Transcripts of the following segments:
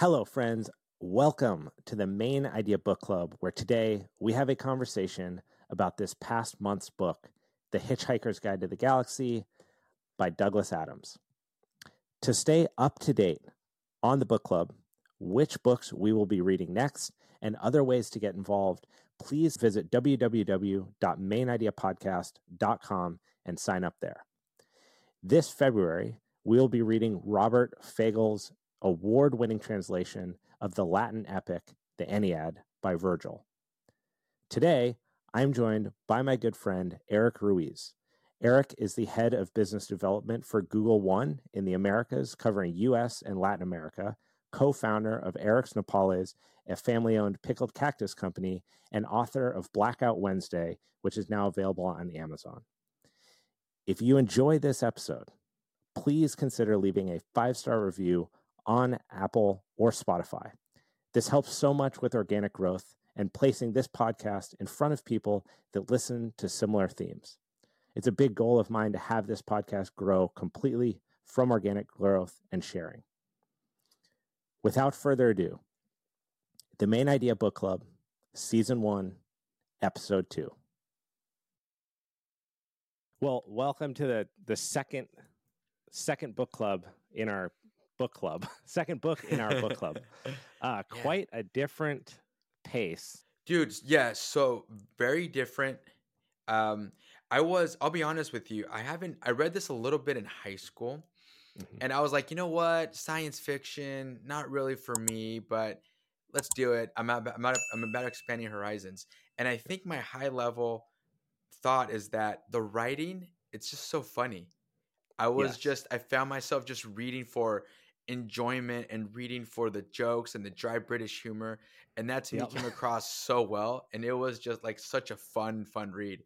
Hello, friends. Welcome to the Mayn Idea Book Club, where today we have a conversation about this past month's book, The Hitchhiker's Guide to the Galaxy by Douglas Adams. To stay up to date on the book club, which books we will be reading next, and other ways to get involved, please visit www.maynideapodcast.com and sign up there. This February, we'll be reading Robert Fagles' award winning translation of the Latin epic, the Aeneid, by Virgil. Today, I'm joined by my good friend, Eric Ruiz. Eric is the head of business development for Google One in the Americas, covering US and Latin America, co founder of Eric's Nopales, a family owned pickled cactus company, and author of Blackout Wednesday, which is now available on Amazon. If you enjoy this episode, please consider leaving a five star review on Apple or Spotify. This helps so much with organic growth and placing this podcast in front of people that listen to similar themes. It's a big goal of mine to have this podcast grow completely from organic growth and sharing. Without further ado, the Mayn Idea Book Club, Season 1, Episode 2. Well, welcome to the, the second second book club in our book club. Second book in our book club. Uh, Yeah. quite a different pace. Dude, yeah, so very different. Um, I was, I'll be honest with you, I haven't, I read this a little bit in high school, Mhm. and I was like, you know what, science fiction, not really for me, but let's do it. I'm about, I'm about, I'm about expanding horizons, and I think my high level thought is that the writing, it's just so funny. I was Yes. just, I found myself just reading for enjoyment and reading for the jokes and the dry British humor. And that to Yep. me came across so well. And it was just like such a fun, fun read.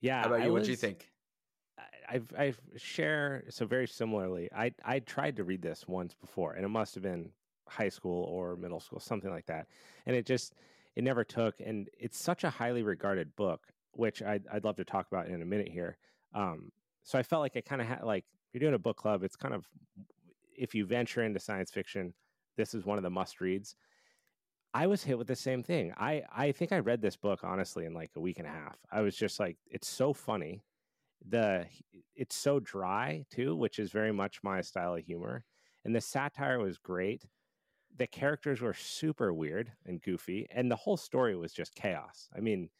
Yeah. How about you? What do you think? I- I've I share so very similarly. I I tried to read this once before, and it must have been high school or middle school, something like that. And it just it never took. And it's such a highly regarded book, which I'd I'd love to talk about in a minute here. Um, so I felt like I kind of had like you're doing a book club. It's kind of if you venture into science fiction, this is one of the must reads. I was hit with the same thing. I I think I read this book honestly in like a week and a half. I was just like, it's so funny the it's so dry too which is very much my style of humor and the satire was great the characters were super weird and goofy and the whole story was just chaos i mean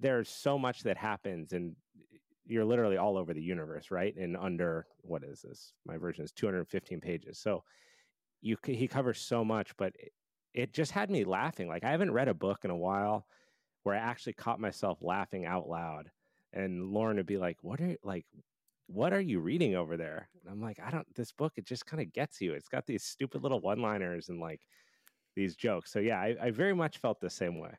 there's so much that happens and you're literally all over the universe right And under what is this my version is 215 pages so you he covers so much but it, it just had me laughing like i haven't read a book in a while where i actually caught myself laughing out loud and Lauren would be like, "What are like, what are you reading over there?" And I'm like, "I don't. This book it just kind of gets you. It's got these stupid little one-liners and like these jokes. So yeah, I, I very much felt the same way.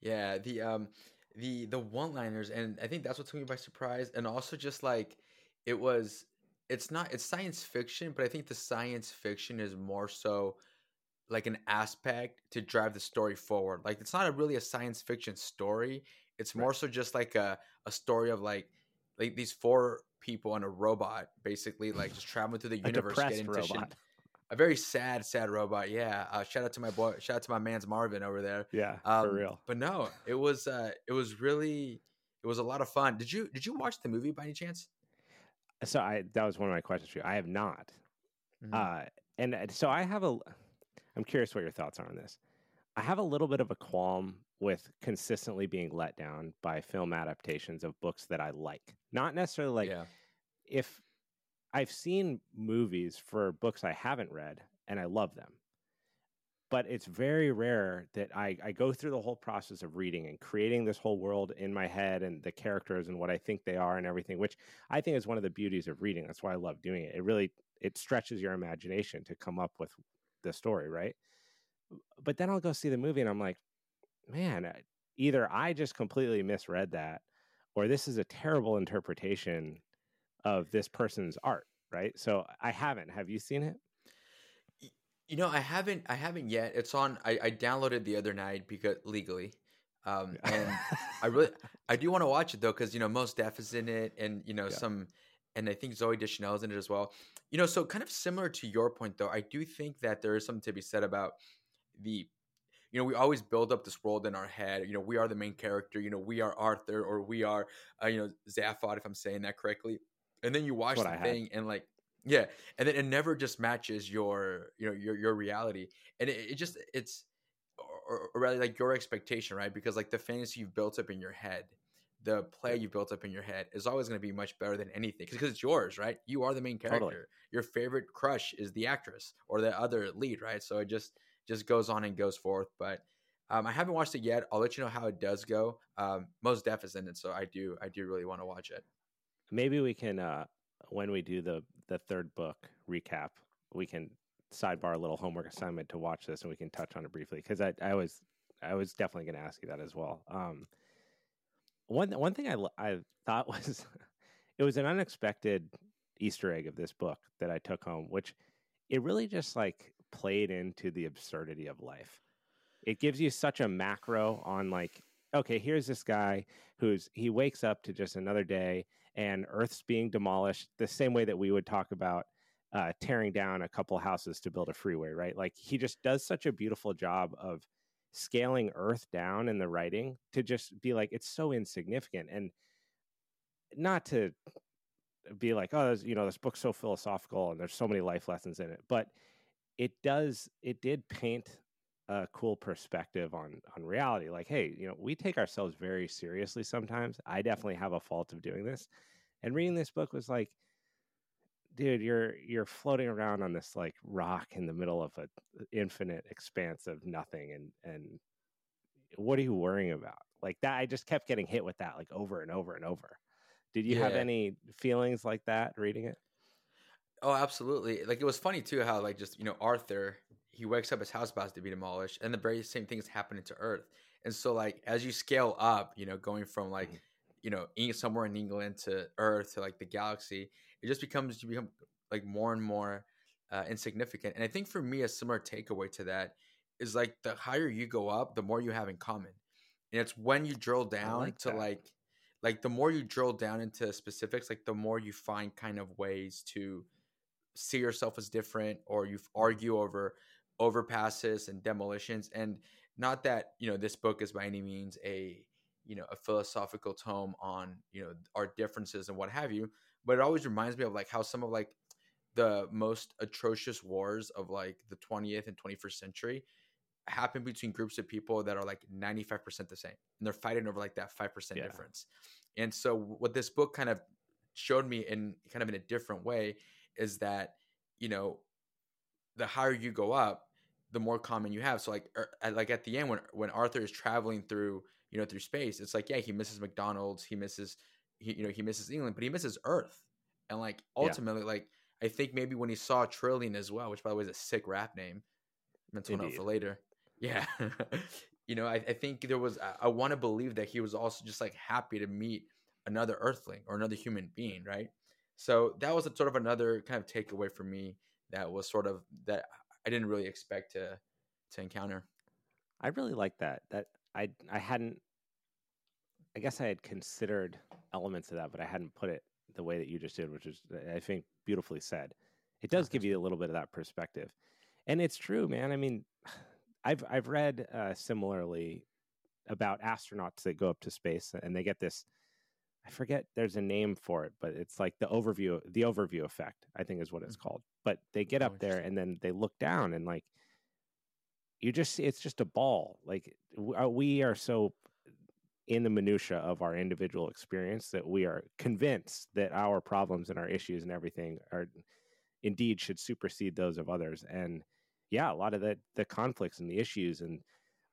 Yeah, the um the the one-liners and I think that's what took me by surprise and also just like it was it's not it's science fiction, but I think the science fiction is more so like an aspect to drive the story forward. Like it's not a, really a science fiction story. It's Right. more so just like a a story of like like these four people and a robot basically like just traveling through the universe getting robot. A very sad sad robot. Yeah. Uh, shout out to my boy shout out to my man's Marvin over there. Yeah, Um, for real. But no, it was uh it was really it was a lot of fun. Did you did you watch the movie by any chance? So I that was one of my questions for you. I have not. Mhm. Uh, and uh, so I have a. I'm curious what your thoughts are on this. I have a little bit of a qualm with consistently being let down by film adaptations of books that I like. Not necessarily like yeah. if I've seen movies for books I haven't read and I love them, but it's very rare that I, I go through the whole process of reading and creating this whole world in my head and the characters and what I think they are and everything, which I think is one of the beauties of reading. That's why I love doing it. It really it stretches your imagination to come up with the story, right? But then I'll go see the movie and I'm like, man, either I just completely misread that or this is a terrible interpretation of this person's art, right? So I haven't. Have you seen it? You know, I haven't I haven't yet. It's on I, I downloaded the other night because legally. Um and I really I do want to watch it though cuz you know Mos Def is in it and you know Yeah. some and I think Zooey Deschanel is in it as well. You know, so kind of similar to your point, though, I do think that there is something to be said about the you know, we always build up this world in our head. You know, we are the main character. You know, we are Arthur or we are, uh, you know, Zaphod, if I'm saying that correctly. And then you watch the I thing had. and like, yeah, and then it never just matches your, you know, your your reality, and it, it just it's, or, or rather like your expectation, right? Because like the fantasy you've built up in your head, the play you built up in your head is always going to be much better than anything because it's yours, right? You are the main character. Totally. Your favorite crush is the actress or the other lead, right? So it just just goes on and goes forth. But um, I haven't watched it yet. I'll let you know how it does go. Um, Mos Def is in it, so I do I do really want to watch it. Maybe we can uh, when we do the the third book recap, we can sidebar a little homework assignment to watch this, and we can touch on it briefly because I, I was I was definitely going to ask you that as well. Um, one one thing I I thought was it was an unexpected Easter egg of this book that I took home, which it really just like played into the absurdity of life. It gives you such a macro on like, okay, here's this guy who's he wakes up to just another day and Earth's being demolished the same way that we would talk about uh, tearing down a couple houses to build a freeway, right? Like he just does such a beautiful job of scaling Earth down in the writing to just be like it's so insignificant and not to be like oh you know this book's so philosophical and there's so many life lessons in it but it does it did paint a cool perspective on on reality like hey you know we take ourselves very seriously sometimes. I definitely have a fault of doing this. And reading this book was like dude you're you're floating around on this like rock in the middle of an uh, infinite expanse of nothing and and what are you worrying about? Like that i just kept getting hit with that like over and over and over. Did you yeah. have any feelings like that reading it? Oh, absolutely. Like it was funny too how like just you know Arthur he wakes up his house about to be demolished, and the very same thing is happening to Earth. And so like as you scale up, you know, going from like mm. you know somewhere in England to Earth to like the galaxy, it just becomes you become like more and more uh, insignificant. And I think for me, a similar takeaway to that is like the higher you go up, the more you have in common. And it's when you drill down like to that. like like the more you drill down into specifics, like the more you find kind of ways to see yourself as different or you argue over overpasses and demolitions and not that you know this book is by any means a you know a philosophical tome on you know our differences and what have you but it always reminds me of like how some of like the most atrocious wars of like the 20th and 21st century happen between groups of people that are like 95% the same and they're fighting over like that 5% yeah. difference and so what this book kind of showed me in kind of in a different way is that you know the higher you go up the more common you have. So like er, like at the end when when arthur is traveling through you know through space it's like yeah he misses mcdonald's he misses he, you know he misses england but he misses earth. And like ultimately yeah. like i think maybe when he saw trillian as well which by the way is a sick rap name mental note for later. Yeah. You know I, I, think there was i, I want to believe that he was also just like happy to meet another earthling or another human being right? So that was a sort of another kind of takeaway for me that was sort of that I didn't really expect to to encounter. I really like that. That I I hadn't I guess I had considered elements of that, but I hadn't put it the way that you just did, which is I think beautifully said. It does give you a little bit of that perspective. And it's true, man. I mean, I've I've read uh, similarly about astronauts that go up to space and they get this I forget there's a name for it, but it's like the overview the overview effect, I think is what it's mm-hmm. called. But they get oh, up there and then they look down and like you just it's just a ball. Like uh, we are so in the minutia of our individual experience that we are convinced that our problems and our issues and everything are indeed should supersede those of others and yeah a lot of the the conflicts and the issues and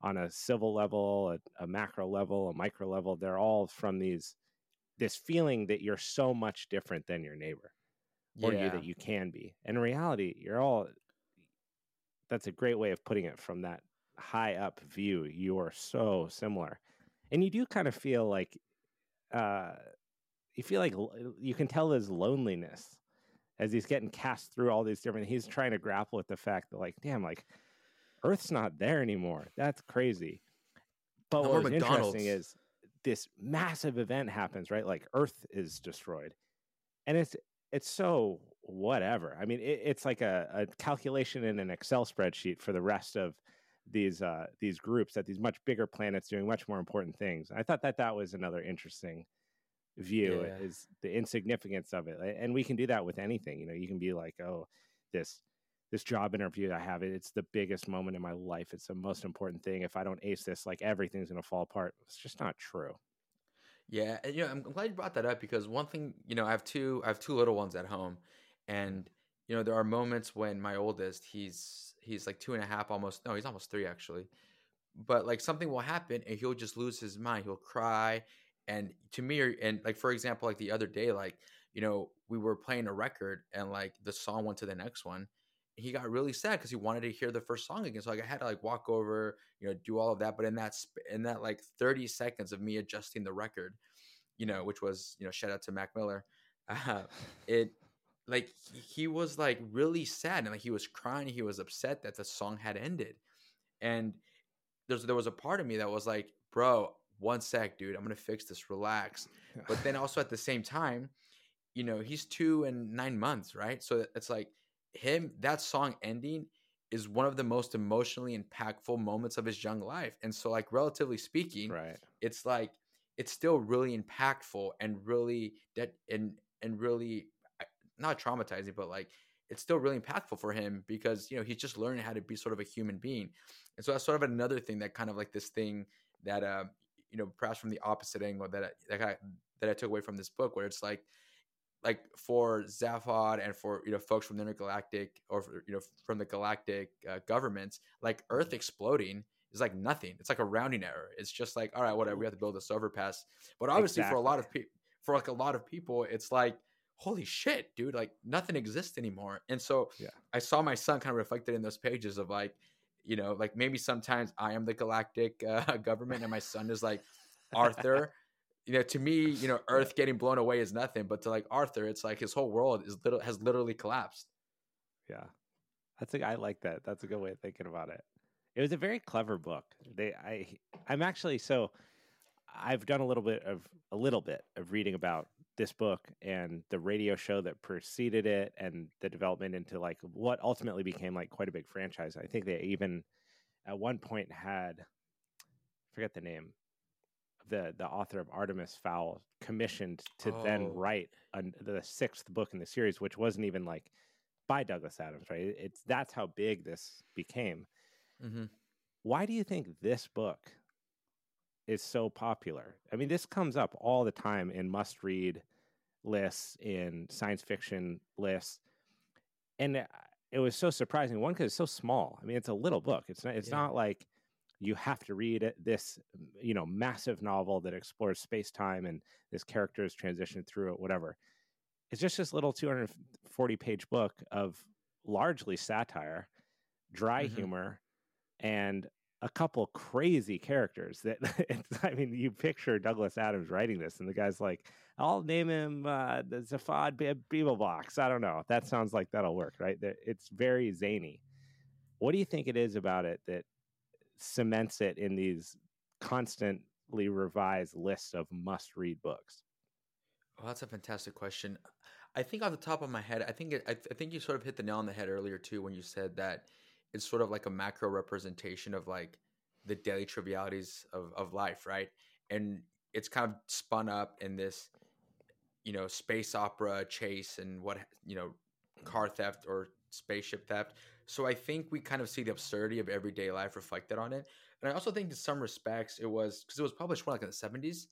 on a civil level a, a macro level a micro level they're all from these this feeling that you're so much different than your neighbor or yeah. you that you can be. And in reality, you're all that's a great way of putting it from that high up view. You are so similar. And you do kind of feel like uh you feel like you can tell his loneliness as he's getting cast through all these different he's trying to grapple with the fact that like damn like earth's not there anymore that's crazy but no what's interesting is this massive event happens, right? Like Earth is destroyed. And it's it's so whatever. I mean, it, it's like a, a calculation in an Excel spreadsheet for the rest of these uh, these groups at these much bigger planets doing much more important things. I thought that that was another interesting view Yeah. is the insignificance of it, and we can do that with anything. You know, you can be like, oh, this this job interview I have, it's the biggest moment in my life. It's the most important thing. If I don't ace this, like everything's going to fall apart. It's just not true. Yeah, and, you know, I'm, I'm glad you brought that up because one thing, you know, I have two, I have two little ones at home, and you know, there are moments when my oldest, he's he's like two and a half, almost no, he's almost three actually, but like something will happen and he'll just lose his mind, he'll cry, and to me, and like for example, like the other day, like you know, we were playing a record and like the song went to the next one. He got really sad because he wanted to hear the first song again. So like I had to like walk over, you know, do all of that. But in that sp- in that like 30 seconds of me adjusting the record, you know, which was you know shout out to Mac Miller, uh, it like he- he was like really sad and like he was crying. He was upset that the song had ended, and there's there was a part of me that was like, bro, one sec, dude, I'm gonna fix this. Relax. But then also at the same time, you know, he's two and nine months, right? So it's like him that song ending is one of the most emotionally impactful moments of his young life. And so, like, relatively speaking, right. it's like it's still really impactful and really that and and really uh, not traumatizing, but like it's still really impactful for him because you know he's just learning how to be sort of a human being. And so that's sort of another thing that kind of like this thing that uh you know perhaps from the opposite angle that I, that I that I took away from this book where it's like like for Zaphod and for you know folks from the intergalactic or for, you know from the galactic uh, governments, like Earth exploding is like nothing. It's like a rounding error. It's just like all right, whatever. We have to build this overpass. But obviously, for a lot of people, for like a lot of people, it's like holy shit, dude! Like nothing exists anymore. And so Yeah. I saw my son kind of reflected in those pages of like you know like maybe sometimes I am the galactic uh, government and my son is like Arthur you know, to me, you know, Earth getting blown away is nothing, but to like Arthur, it's like his whole world is little has literally collapsed. Yeah, that's a, I like that. That's a good way of thinking about it. It was a very clever book. They, I, I'm actually so. I've done a little bit of a little bit of reading about this book and the radio show that preceded it, and the development into like what ultimately became like quite a big franchise. I think they even at one point had, I forget the name, the the author of Artemis Fowl commissioned to then Oh. write an, the sixth book in the series, which wasn't even like by Douglas Adams, right? It's that's how big this became. Mm-hmm. Why do you think this book is so popular? I mean, this comes up all the time in must read lists, in science fiction lists, and uh, it was so surprising. One because it's so small. I mean, it's a little book. It's not. It's Yeah. not like you have to read this you know massive novel that explores space time and this character's transition through it. Whatever. It's just this little 240 page book of largely satire, dry Mhm. humor, and a couple crazy characters that it's, I mean, you picture Douglas Adams writing this, and the guy's like, I'll name him uh, the Zaphod Be- Beeblebox. I don't know. That sounds like that'll work, right? It's very zany. What do you think it is about it that cements it in these constantly revised lists of must read books? Well, that's a fantastic question. I think off the top of my head, I think it, I, th- I think you sort of hit the nail on the head earlier too when you said that it's sort of like a macro representation of like the daily trivialities of of life, right? And it's kind of spun up in this, you know, space opera chase and what you know, car theft or spaceship theft. So I think we kind of see the absurdity of everyday life reflected on it. And I also think in some respects it was because it was published like in the seventies,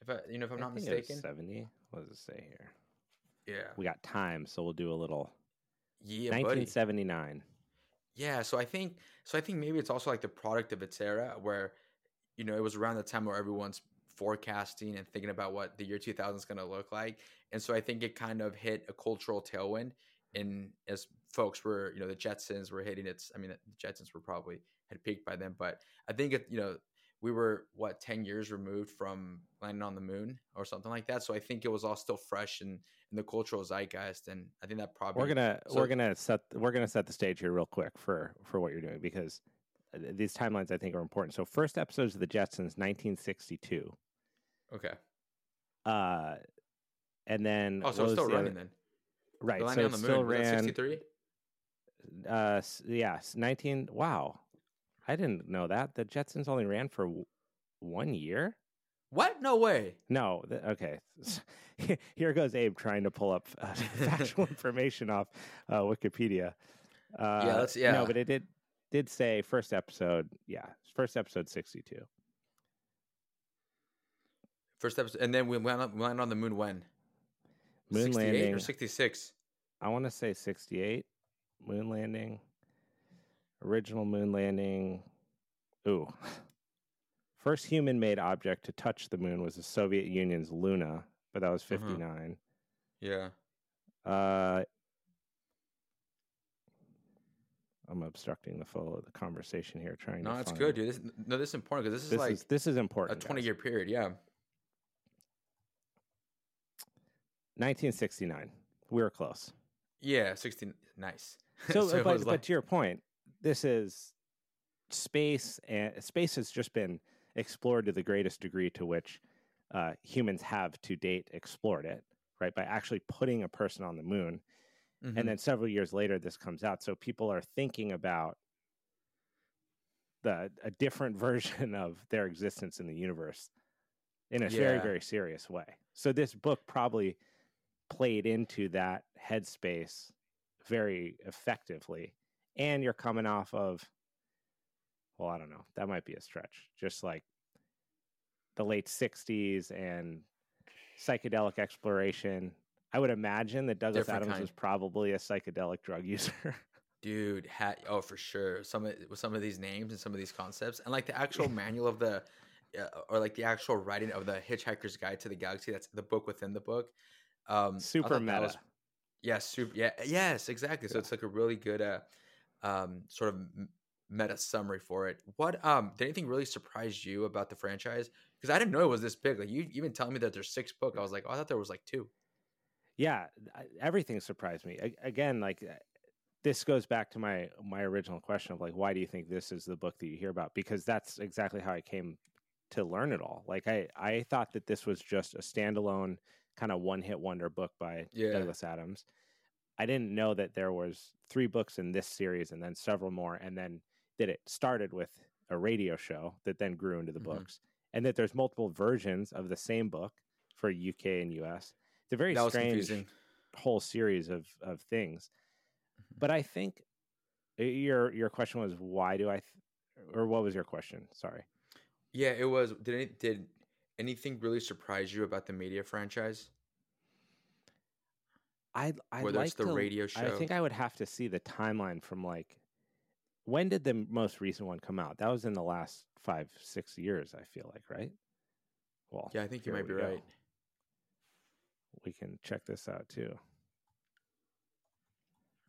if I you know if I'm I not think it was mistaken. 70. What does it say here? Yeah. We got time, so we'll do a little. Yeah, buddy. 1979. Yeah, so I think so I think maybe it's also like the product of its era where you know, it was around the time where everyone's forecasting and thinking about what the year 2000 is going to look like. And so I think it kind of hit a cultural tailwind in as folks were, you know, the Jetsons were hitting its I mean, the Jetsons were probably had peaked by then, but I think it, you know, we were what 10 years removed from landing on the moon or something like that. So I think it was all still fresh in in the cultural zeitgeist and I think that probably we're gonna so- we're gonna set we're gonna set the stage here real quick for for what you're doing because uh, these timelines I think are important. So first episodes of the Jetsons 1962, Okay. uh, and then Oh, so it's still the running other- then. Right. So it on the still moon ran. 63? Uh, yes, nineteen. Wow, I didn't know that. The Jetsons only ran for w- one year. What? No way. No. th- Okay. Here goes Abe trying to pull up uh, factual information off uh, Wikipedia. Uh, let's- yeah. No, but it did did say first episode. Yeah, first episode sixty two. First episode, and then we went on, we landed on the moon when? Moon 68 landing. or 66? I want to say 68 moon landing. Original moon landing. Ooh. First human made object to touch the moon was the Soviet Union's Luna, but that was Uh-huh. 59. Yeah. Uh, I'm obstructing the flow of the conversation here trying No, to it's find- good, dude. This, no, this is important because this is This like is this is important. a 20 year period. Yeah. 1969. We were close. Yeah. 16. Nice. So, it but, was but to your point, this is space, and space has just been explored to the greatest degree to which uh, humans have to date explored it, right? By actually putting a person on the moon, Mhm. and then several years later, this comes out. So people are thinking about the a different version of their existence in the universe in a very very serious way. So this book probably played into that headspace very effectively. And you're coming off of well, I don't know. That might be a stretch. Just like the late 60s and psychedelic exploration. I would imagine that Douglas Different Adams kind. was probably a psychedelic drug user. dude had oh for sure some of with some of these names and some of these concepts and like the actual manual of the uh, or like the actual writing of the hitchhiker's guide to the galaxy that's the book within the book um Super meta. was- yeah super yeah yes exactly so Yeah. it's like a really good uh um sort of meta summary for it what um did anything really surprise you about the franchise because i didn't know it was this big like you even telling me that there's six book i was like oh i thought there was like two yeah, everything surprised me. Again, like uh, this goes back to my my original question of like why do you think this is the book that you hear about? Because that's exactly how I came to learn it all. Like I I thought that this was just a standalone kind of one hit wonder book by Yeah. Douglas Adams. I didn't know that there was three books in this series and then several more and then that it started with a radio show that then grew into the Mhm. books and that there's multiple versions of the same book for UK and US. It's a very that strange confusing whole series of of things. Mm-hmm. But I think uh, your your question was why do I th- or what was your question? Sorry. Yeah, it was. Did any, did anything really surprise you about the media franchise? I I Whether like it's the to, radio I think I would have to see the timeline from like when did the most recent one come out? That was in the last five six years. I feel like right. Well, Yeah, I think you might be go. right. We can check this out too.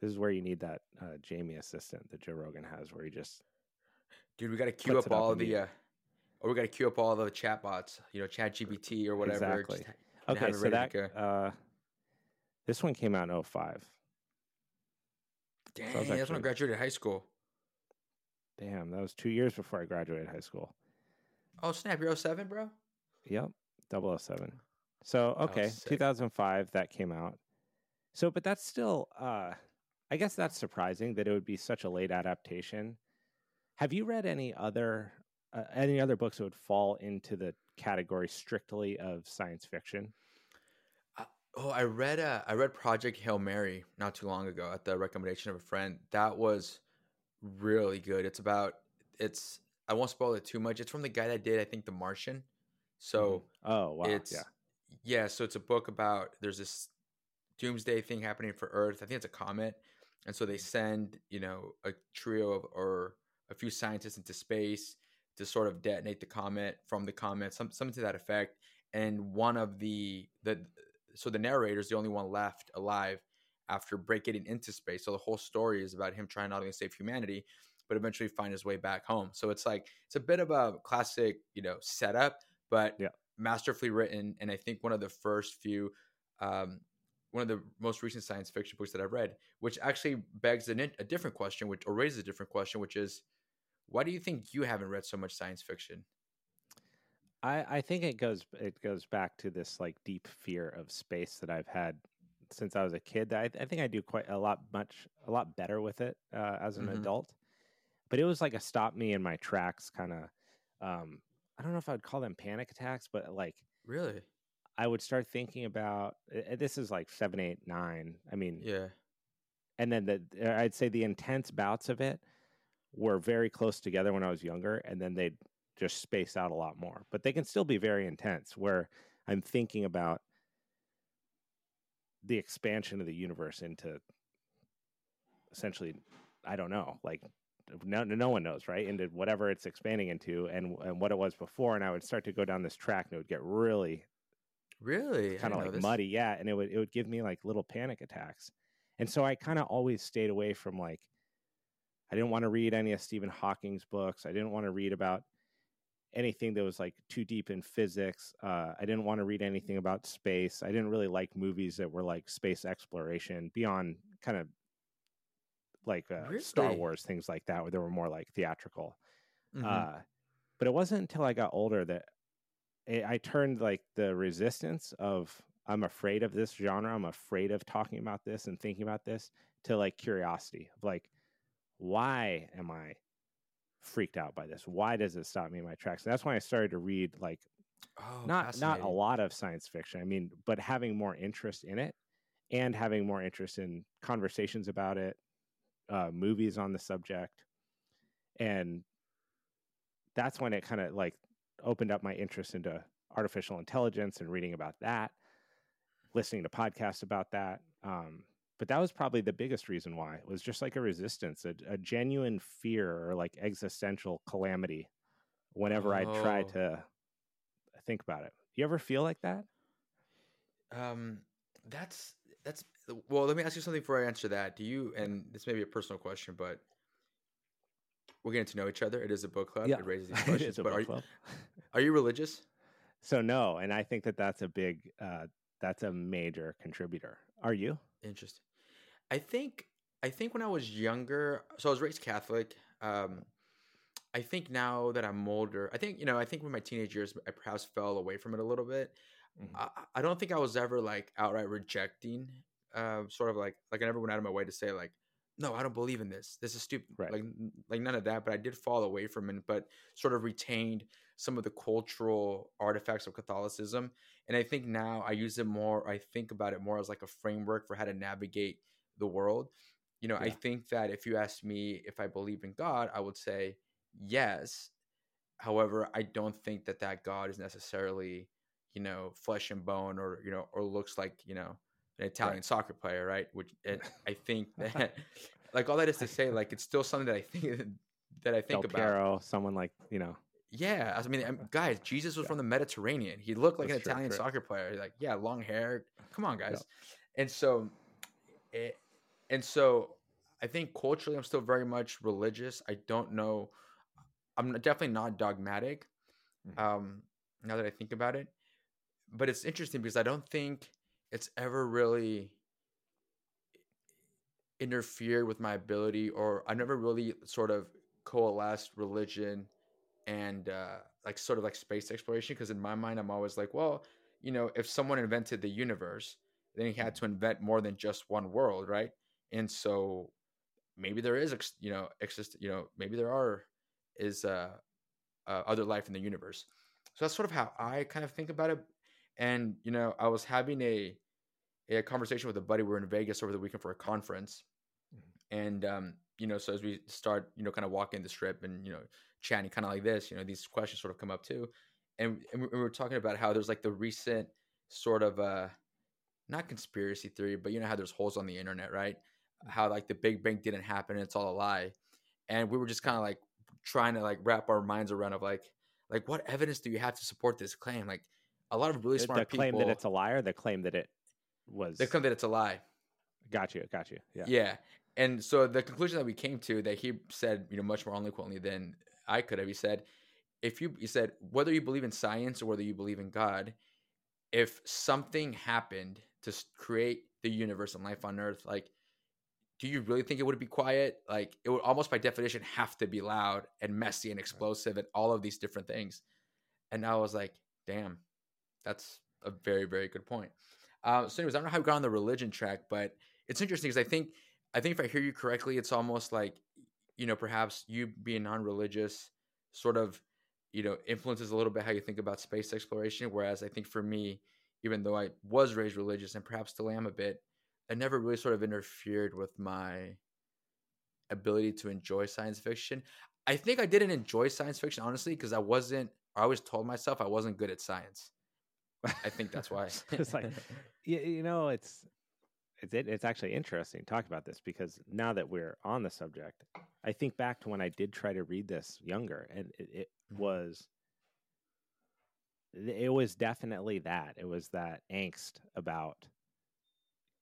This is where you need that uh, Jamie assistant that Joe Rogan has, where he just Dude, we got to queue up up all the, uh, or we got to queue up all the chat bots. You know, Chat GPT or whatever. Exactly. just okay. So that uh, this one came out in 05. Dang, was that's when I graduated high school. Damn, that was two years before I graduated high school. Oh snap! You're 07, bro. Yep, 007. So okay, sick. 2005 that came out. So, but that's still, uh, I guess that's surprising that it would be such a late adaptation. Have you read any other uh, any other books that would fall into the category strictly of science fiction? Oh, I read uh, I read Project Hail Mary not too long ago at the recommendation of a friend. That was really good. It's about it's I won't spoil it too much. It's from the guy that did I think The Martian. So oh wow, it's yeah, yeah. So it's a book about there's this doomsday thing happening for Earth. I think it's a comet, and so they send you know a trio of or a few scientists into space to sort of detonate the comment from the comment, some something to that effect. And one of the the so the narrator is the only one left alive after breaking into space. So the whole story is about him trying not only to save humanity, but eventually find his way back home. So it's like it's a bit of a classic, you know, setup, but Yeah. masterfully written. And I think one of the first few, um, one of the most recent science fiction books that I've read, which actually begs an, a different question, which or raises a different question, which is, why do you think you haven't read so much science fiction? I, I think it goes it goes back to this like deep fear of space that I've had since I was a kid. That I, I think I do quite a lot, much a lot better with it uh, as an Mhm. adult. But it was like a stop me in my tracks kind of. Um, I don't know if I would call them panic attacks, but like Really? I would start thinking about this is like seven, eight, nine. I mean, Yeah. and then the I'd say the intense bouts of it were very close together when I was younger, and then they'd just space out a lot more. But they can still be very intense, where I'm thinking about the expansion of the universe into essentially, I don't know, like no no one knows, right? Into whatever it's expanding into, and and what it was before, and I would start to go down this track, and it would get really Really? Kind of like this. muddy, yeah, and it would it would give me like little panic attacks, and so I kind of always stayed away from like I didn't want to read any of Stephen Hawking's books. I didn't want to read about anything that was like too deep in physics. Uh, I didn't want to read anything about space. I didn't really like movies that were like space exploration beyond kind of like uh, Star Wars things like that, where they were more like theatrical. Mhm. Uh, but it wasn't until I got older that I I turned like the resistance of I'm afraid of this genre. I'm afraid of talking about this and thinking about this to like curiosity of like, why am I freaked out by this? Why does it stop me in my tracks? And that's when I started to read like oh, not not a lot of science fiction. I mean, but having more interest in it and having more interest in conversations about it, uh, movies on the subject, and that's when it kind of like opened up my interest into artificial intelligence and reading about that, listening to podcasts about that. Um, but that was probably the biggest reason why it was just like a resistance, a, a genuine fear or like existential calamity. Whenever I try Oh. to think about it, you ever feel like that? Um, that's that's well. Let me ask you something before I answer that. Do you? And this may be a personal question, but we're getting to know each other. It is a book club. It raises these questions. but book are, you- club. are you religious? So no, and I think that that's a big, uh, that's a major contributor. Are you? Interesting. I think I think when I was younger, so I was raised Catholic. Um, I think now that I'm older, I think you know, I think when my teenage years, I perhaps fell away from it a little bit. Mhm. I, I don't think I was ever like outright rejecting, uh, sort of like like I never went out of my way to say like, no, I don't believe in this. This is stupid. Right. Like like none of that. But I did fall away from it, but sort of retained some of the cultural artifacts of Catholicism. And I think now I use it more. I think about it more as like a framework for how to navigate the world. You know, I think that if you asked me if I believe in God, I would say yes. However, I don't think that that God is necessarily, you know, flesh and bone or, you know, or looks like, you know, an Italian soccer player, right? Which and I think that, like, all that is to say, like, it's still something that I think that I think Del about. Piero, someone like you know. Yeah, I mean, I'm- guys, Jesus was Yeah. from the Mediterranean. He looked like That's an true, Italian true. soccer player. Like, yeah, long hair. Come on, guys. And so, it, and so, I think culturally, I'm still very much religious. I don't know. I'm definitely not dogmatic. Mhm. Um, now that I think about it, but it's interesting because I don't think it's ever really interfered with my ability, or I never really sort of coalesced religion and uh, like sort of like space exploration. Because in my mind, I'm always like, well, you know, if someone invented the universe, then he had to invent more than just one world, right? And so maybe there is, you know, exist, you know, maybe there are is uh, uh, other life in the universe. So that's sort of how I kind of think about it. And you know, I was having a a conversation with a buddy. We were in Vegas over the weekend for a conference, and um, you know, so as we start, you know, kind of walking the strip and you know, chatting kind of like this, you know, these questions sort of come up too, and, and we we were talking about how there's like the recent sort of uh, not conspiracy theory, but you know how there's holes on the internet, right? How like the Big Bang didn't happen, and it's all a lie, and we were just kind of like trying to like wrap our minds around of like like what evidence do you have to support this claim? Like a lot of really The- smart the claim people that it's a liar, the claim that it was. they claim that it's a lie. got you, got you. Yeah. Yeah. And so the conclusion that we came to that he said, you know, much more eloquently than I could have. He said, if you he said whether you believe in science or whether you believe in God, if something happened to create the universe and life on Earth, like, do you really think it would be quiet? Like, it would almost by definition have to be loud and messy and explosive and all of these different things. And I was like, damn, that's a very very good point. Uh, so, anyways, I don't know how we got on the religion track, but it's interesting because I think I think if I hear you correctly, it's almost like you know perhaps you being non-religious sort of you know influences a little bit how you think about space exploration. Whereas I think for me, even though I was raised religious and perhaps still am a bit, it never really sort of interfered with my ability to enjoy science fiction. I think I didn't enjoy science fiction honestly because I wasn't. I always told myself I wasn't good at science. I think that's why. it's like, you, you know, it's it's it's actually interesting to talk about this because now that we're on the subject, I think back to when I did try to read this younger, and it, it mm-hmm. was it was definitely that it was that angst about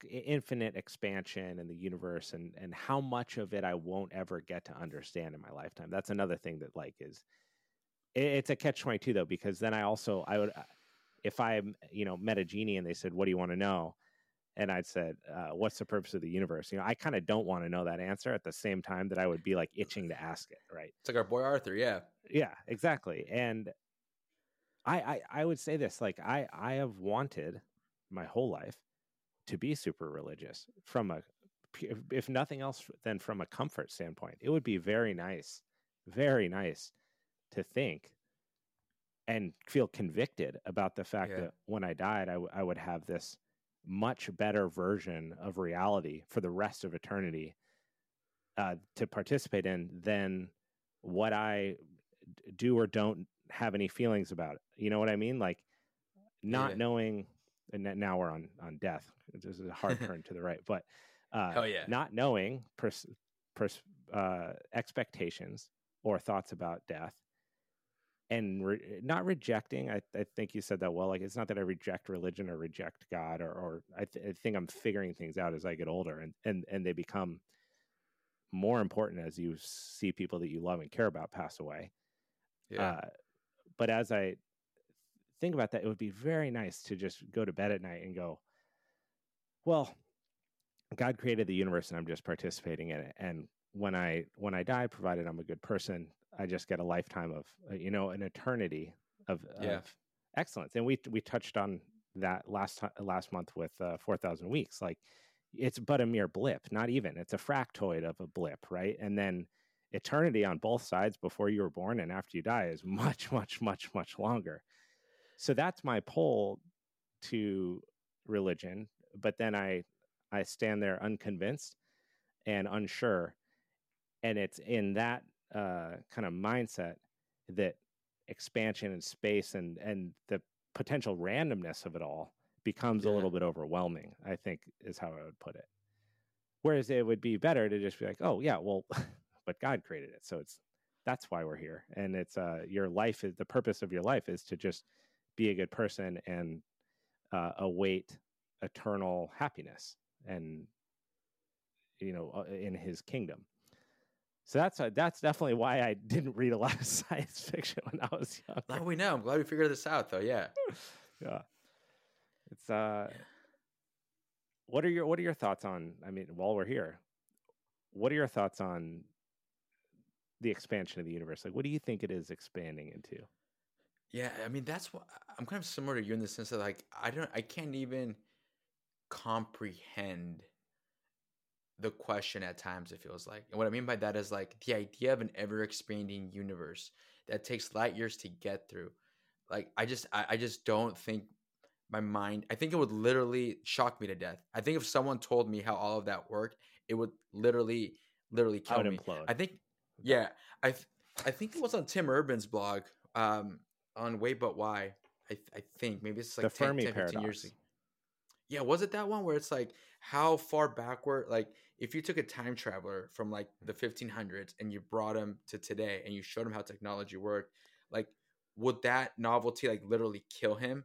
infinite expansion in the universe and and how much of it I won't ever get to understand in my lifetime. That's another thing that like is it, it's a catch 22 though because then I also I would if I you know met a genie and they said what do you want to know? and I'd said uh, what's the purpose of the universe? You know I kind of don't want to know that answer at the same time that I would be like itching to ask it right? It's like our boy Arthur yeah. Yeah exactly and I I, I would say this like I I have wanted my whole life to be super religious from a if nothing else than from a comfort standpoint it would be very nice very nice to think and feel convicted about the fact yeah. that when i died I, w- I would have this much better version of reality for the rest of eternity uh, to participate in than what i do or don't have any feelings about it you know what i mean like not yeah. knowing and now we're on on death. This is a hard turn to the right, but uh, oh yeah, not knowing pers- pers- uh, expectations or thoughts about death, and re- not rejecting. I, I think you said that well. Like it's not that I reject religion or reject God, or, or I, th- I think I'm figuring things out as I get older, and and and they become more important as you see people that you love and care about pass away. Yeah. Uh, but as I think about that, it would be very nice to just go to bed at night and go, well, God created the universe and I'm just participating in it. And when I when I die, provided I'm a good person, I just get a lifetime of uh, you know an eternity of, yeah. of excellence. And we we touched on that last last month with uh, four thousand weeks. Like it's but a mere blip, not even. It's a fractoid of a blip, right? And then eternity on both sides before you were born and after you die is much much much much longer so that's my pull to religion but then i i stand there unconvinced and unsure. And it's in that uh, kind of mindset that expansion and space and and the potential randomness of it all becomes yeah. a little bit overwhelming i think is how i would put it. Whereas it would be better to just be like oh yeah well but god created it so it's that's why we're here. And it's uh your life is the purpose of your life is to just be a good person and uh, await eternal happiness and you know uh, in his kingdom. So that's uh, that's definitely why i didn't read a lot of science fiction when i was young now we know. I'm glad we figured this out though. Yeah. Yeah. It's uh yeah. what are your what are your thoughts on i mean while we're here what are your thoughts on the expansion of the universe? Like what do you think it is expanding into yeah, I mean that's what I'm kind of similar to you in the sense that like I don't I can't even comprehend the question at times it feels like. And what I mean by that is like the idea of an ever expanding universe that takes light years to get through. Like I just I, I just don't think my mind I think it would literally shock me to death. I think if someone told me how all of that worked, it would literally literally kill me. Implode. I think yeah, I th- I think it was on Tim Urban's blog. Um, on Wait But Why. I, I think maybe it's like the 10, Fermi 10, 15 years ago. Yeah, was it that one where it's like how far backward? Like if you took a time traveler from like the 1500s and you brought him to today and you showed him how technology worked, like would that novelty like literally kill him?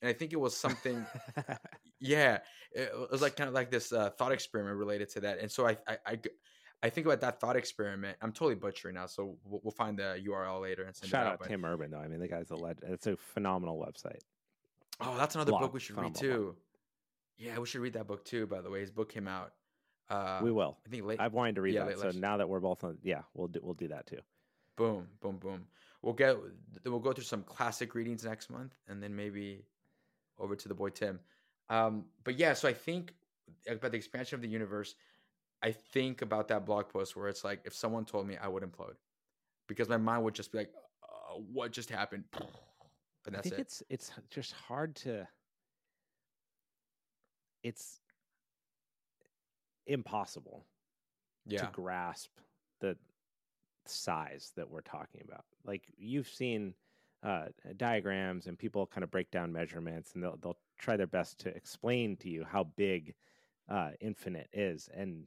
And I think it was something. yeah, it was like kind of like this uh, thought experiment related to that. And so I, I, I I think about that thought experiment. I'm totally butchering now, so we'll, we'll find the URL later and send Shout it out. Shout out Tim Urban though. I mean, the guy's a legend. It's a phenomenal website. Oh, that's another Blog, book we should read too. Yeah, we should read that book too. By the way, his book came out. Uh, we will. I think late. I've wanted to read yeah, that. So now that we're both on, yeah, we'll do we'll do that too. Boom, boom, boom. We'll get we'll go through some classic readings next month, and then maybe over to the boy Tim. Um, but yeah, so I think about the expansion of the universe. I think about that blog post where it's like, if someone told me, I would implode because my mind would just be like, uh, "What just happened?" And I that's think it. it's it's just hard to. It's impossible yeah, to grasp the size that we're talking about. Like you've seen uh, diagrams and people kind of break down measurements and they'll they'll try their best to explain to you how big uh, infinite is, and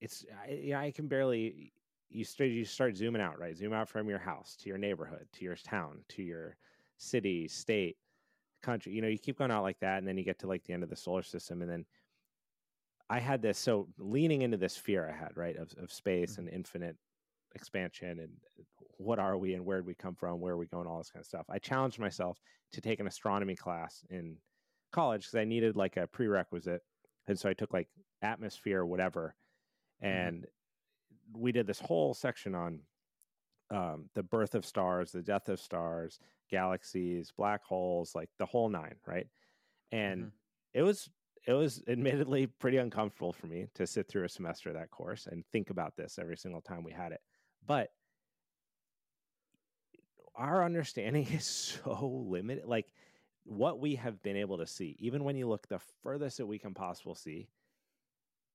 it's I, yeah, I can barely. You start you start zooming out, right? Zoom out from your house to your neighborhood, to your town, to your city, state, country. You know, you keep going out like that, and then you get to like the end of the solar system, and then I had this so leaning into this fear I had, right, of of space Mhm. and infinite expansion and what are we and where did we come from, where are we going, all this kind of stuff. I challenged myself to take an astronomy class in college because I needed like a prerequisite, and so I took like atmosphere, whatever, and we did this whole section on um, the birth of stars, the death of stars, galaxies, black holes, like the whole nine, right? And Mhm. it was it was admittedly pretty uncomfortable for me to sit through a semester of that course and think about this every single time we had it. But our understanding is so limited. Like what we have been able to see, even when you look the furthest that we can possible see,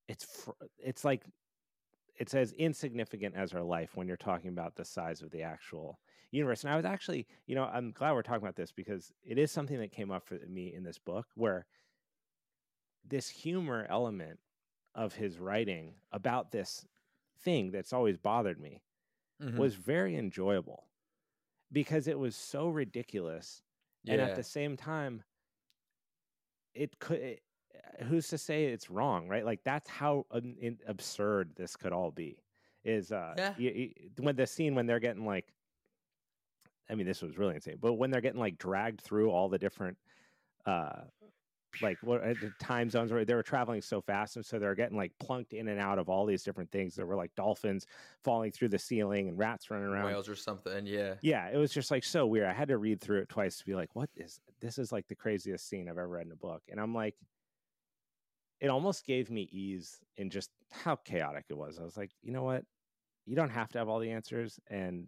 it's fr- it's like it's as insignificant as our life when you're talking about the size of the actual universe. And I was actually, you know, I'm glad we're talking about this because it is something that came up for me in this book where this humor element of his writing about this thing that's always bothered me Mhm. was very enjoyable because it was so ridiculous and at the same time it could it, who's to say it's wrong right like that's how un, in, absurd this could all be is uh Yeah. y- y- when the scene when they're getting like i mean this was really insane but when they're getting like dragged through all the different uh like what uh, the time zones where they were traveling so fast and so they're getting like plunked in and out of all these different things there were like dolphins falling through the ceiling and rats running around whales or something. Yeah. yeah, it was just like so weird. I had to read through it twice to be like, what is this is like the craziest scene I've ever read in a book. And I'm like, it almost gave me ease in just how chaotic it was. I was like, you know what? You don't have to have all the answers. And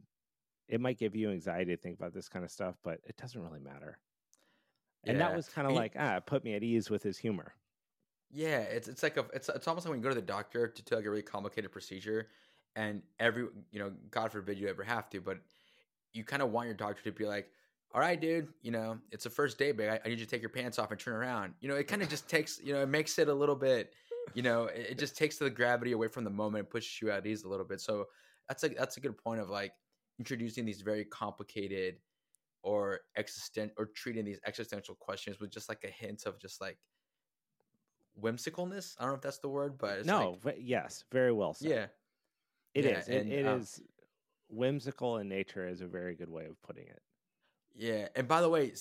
it might give you anxiety to think about this kind of stuff, but it doesn't really matter. And that was kind of like, ah, it put me at ease with his humor. Yeah, it's it's like a it's it's almost like when you go to the doctor to do like a really complicated procedure, and every you know, God forbid you ever have to, but you kind of want your doctor to be like, "All right, dude, you know, it's a first day, but I, I need you to take your pants off and turn around." You know, it kind of just takes you know, it makes it a little bit, you know, it, it just takes the gravity away from the moment and pushes you at ease a little bit. So that's a that's a good point of like introducing these very complicated or existent or treating these existential questions with just like a hint of just like whimsicalness. I don't know if that's the word, but it's no, like, yes, very well said. yeah, it yeah, is. It, it um, is whimsical in nature is a very good way of putting it. Yeah. And by the way,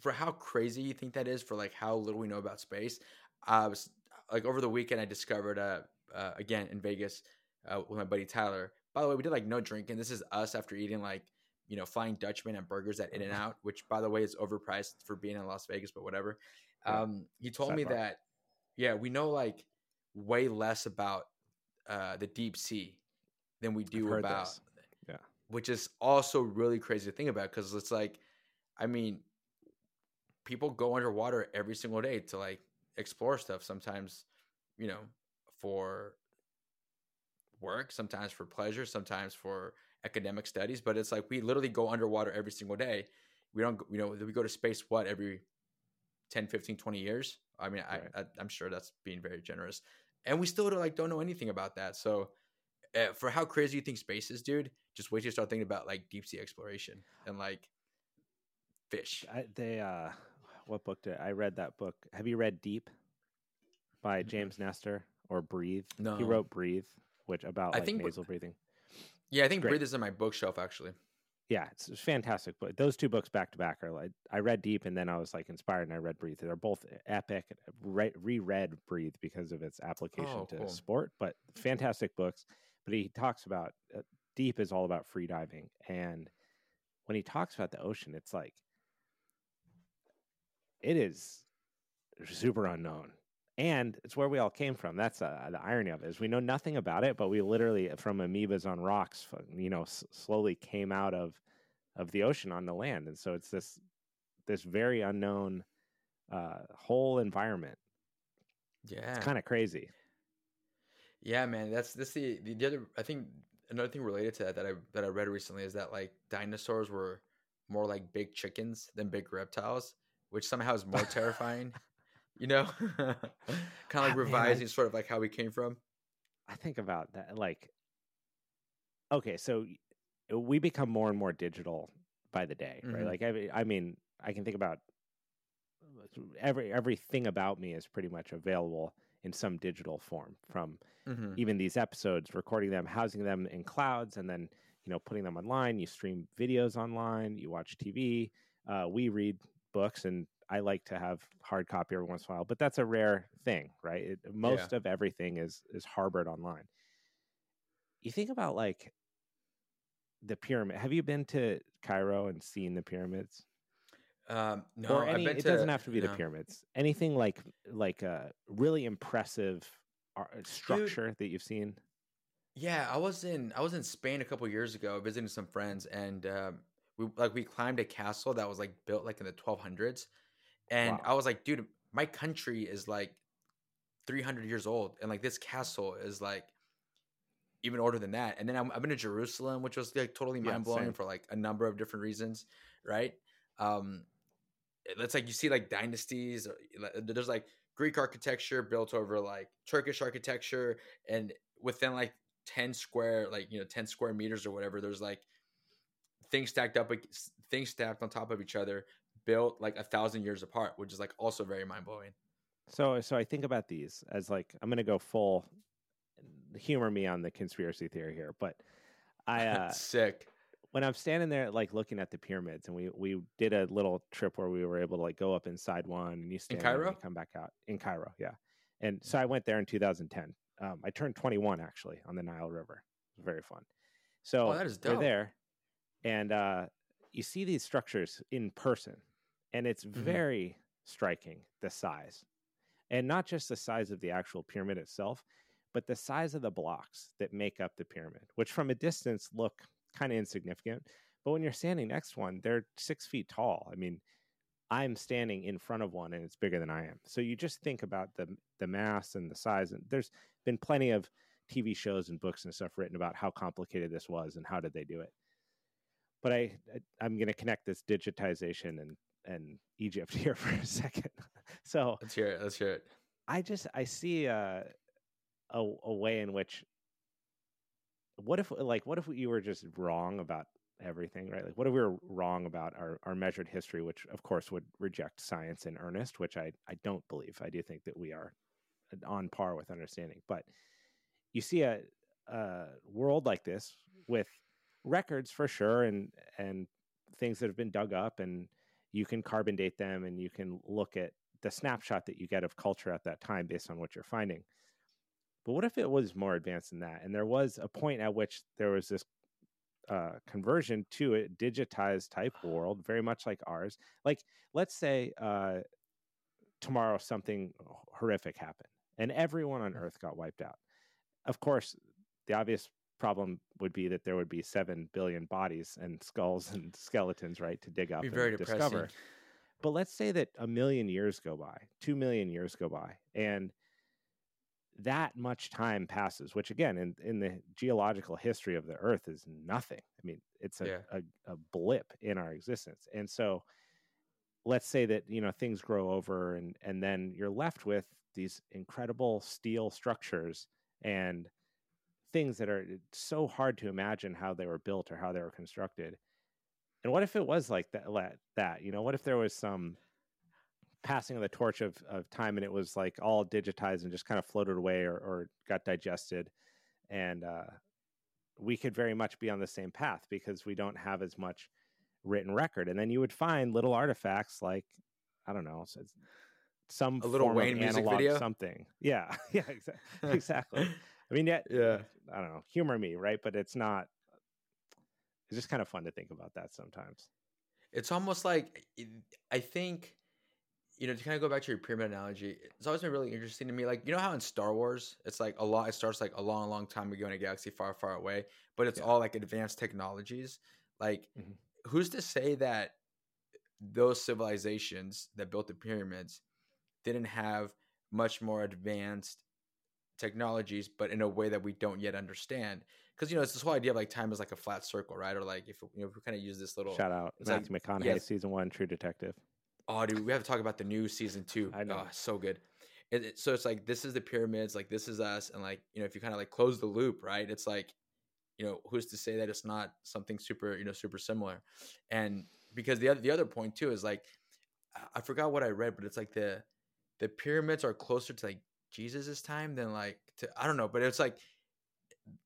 for how crazy you think that is, for like how little we know about space, I was like over the weekend I discovered uh, uh again in Vegas uh, with my buddy Tyler. By the way, we did like no drinking. This is us after eating like you know Flying Dutchman and burgers at In and Out, which by the way is overpriced for being in Las Vegas, but whatever. Um, he told me that yeah, we know like way less about uh, the deep sea than we do about this. Which is also really crazy to think about because it's like i mean people go underwater every single day to like explore stuff sometimes you know for work sometimes for pleasure sometimes for academic studies but it's like we literally go underwater every single day. We don't you know we go to space what every 10 15 20 years? I mean Right. I, I i'm sure that's being very generous. And we still don't like don't know anything about that. So uh, for how crazy you think space is dude just wait till you start thinking about like deep sea exploration and like fish I, they uh what book did I read that book? Have you read Deep by. James Nestor or Breathe? no He wrote Breathe, which about I like think- nasal breathing. yeah i think Great. breathe is in my bookshelf actually Yeah, it's, it's fantastic. But those two books back to back are like I read Deep and then I was like inspired and I read Breathe. They're both epic. Re- reread Breathe because of its application Oh, to cool. sport, but fantastic books. But he talks about uh, Deep is all about free diving, and when he talks about the ocean, it's like it is super unknown. And it's where we all came from. That's uh, the irony of it is we know nothing about it, but we literally from amoebas on rocks, you know, s- slowly came out of of the ocean on the land, and so it's this this very unknown uh, whole environment. Yeah, It's kind of crazy. Yeah, man, that's that's the, the the other. I think another thing related to that that I that I read recently is that like dinosaurs were more like big chickens than big reptiles, which somehow is more terrifying. You know, kind of Ah, like man, I- revising sort of like how we came from. I think about that. Like, okay, so we become more and more digital by the day, right? Mhm. Like, I, I mean, I can think about every everything about me is pretty much available in some digital form from Mm-hmm. even these episodes, recording them, housing them in clouds, and then you know putting them online. You stream videos online, you watch TV. Uh, we read books, and I like to have hard copy every once in a while, but that's a rare thing, right? It, most of everything is is harbored online. You think about like the pyramid. Have you been to Cairo and seen the pyramids? Um, no, or I've any, it to, doesn't have to be no. the pyramids. Anything like like a really impressive ar- structure that you've seen. Yeah, I was in I was in Spain a couple years ago visiting some friends, and um, we like we climbed a castle that was like built like in the 1200s, and Wow. I was like, dude, my country is like 300 years old, and like this castle is like even older than that. And then I'm, I've been to Jerusalem, which was like totally mind blowing same. for like a number of different reasons, right? Um, it's like you see like dynasties. or, There's like Greek architecture built over like Turkish architecture, and within like 10 square, like you know, 10 square meters or whatever, there's like things stacked up, things stacked on top of each other, built like a thousand years apart, which is like also very mind blowing. So so I think about these as like I'm to go full humor me on the conspiracy theory here, but I uh Sick. When I'm standing there like looking at the pyramids and we we did a little trip where we were able to like go up inside one and you stand and Cairo? you come back out in Cairo, yeah. And so I went there in 2010. Um, I turned 21 actually on the Nile River. It was very fun. So Oh, that is we're there, and uh, you see these structures in person, and it's Mm-hmm. very striking the size, and not just the size of the actual pyramid itself, but the size of the blocks that make up the pyramid, which from a distance look kind of insignificant, but when you're standing next to one, they're six feet tall. I mean, I'm standing in front of one, and it's bigger than I am. So you just think about the the mass and the size, and there's been plenty of TV shows and books and stuff written about how complicated this was and how did they do it. But I, I I'm going to connect this digitization and and Egypt here for a second. so Let's hear it. Let's hear it. I just I see a, a a way in which what if like what if you were just wrong about everything right? Like what if we were wrong about our, our measured history which of course would reject science in earnest which I, I don't believe. I do think that we are uh, on par with understanding. But you see a, a world like this with records for sure and and things that have been dug up and you can carbon date them and you can look at the snapshot that you get of culture at that time based on what you're finding but what if it was more advanced than that? And there was a point at which there was this uh, conversion to a digitized type world very much like ours. Like let's say uh, tomorrow something horrific happened and everyone on earth got wiped out. Of course the obvious problem would be that there would be 7 billion bodies and skulls and skeletons right to dig up Be and very depressing. discover. But let's say that a million years go by, two million years go by, and that much time passes, which again, in, in the geological history of the Earth, is nothing. I mean, it's a, Yeah. a, a blip in our existence. And so let's say that, you know, things grow over and, and then you're left with these incredible steel structures and things that are so hard to imagine how they were built or how they were constructed. And what if it was like that? That you know, what if there was some passing of the torch of, of time and it was like all digitized and just kind of floated away or, or got digested, and uh, we could very much be on the same path because we don't have as much written record. And then you would find little artifacts like I don't know, so it's some A Lil Wayne of music video? something. Yeah, yeah, exa- exactly. I mean, yeah, Yeah. I don't know, humor me, right? But it's not. It's just kind of fun to think about that sometimes. it's almost like i think you know, to kind of go back to your pyramid analogy, it's always been really interesting to me. Like, you know how in Star Wars, it's like a lot. It starts like a long, long time ago in a galaxy far, far away, but it's Yeah. all like advanced technologies. Like, Mhm. who's to say that those civilizations that built the pyramids didn't have much more advanced technologies, but in a way that we don't yet understand? Because you know, it's this whole idea of like time is like a flat circle, right? Or like if you know, if we kind of use this little Shout out it's like- Matthew McConaughey, yes. season one, True Detective. Oh, dude, we have to talk about the new season two. I know. Oh, so good. It, it- so it's like this is the pyramids, like this is us, and like you know, if you kind of like close the loop, right? It's like, you know, who's to say that it's not something super, you know, super similar? And because the other the other point too is like, I- forgot what I read, but it's like the the pyramids are closer to like Jesus's time than like to I don't know, but it's like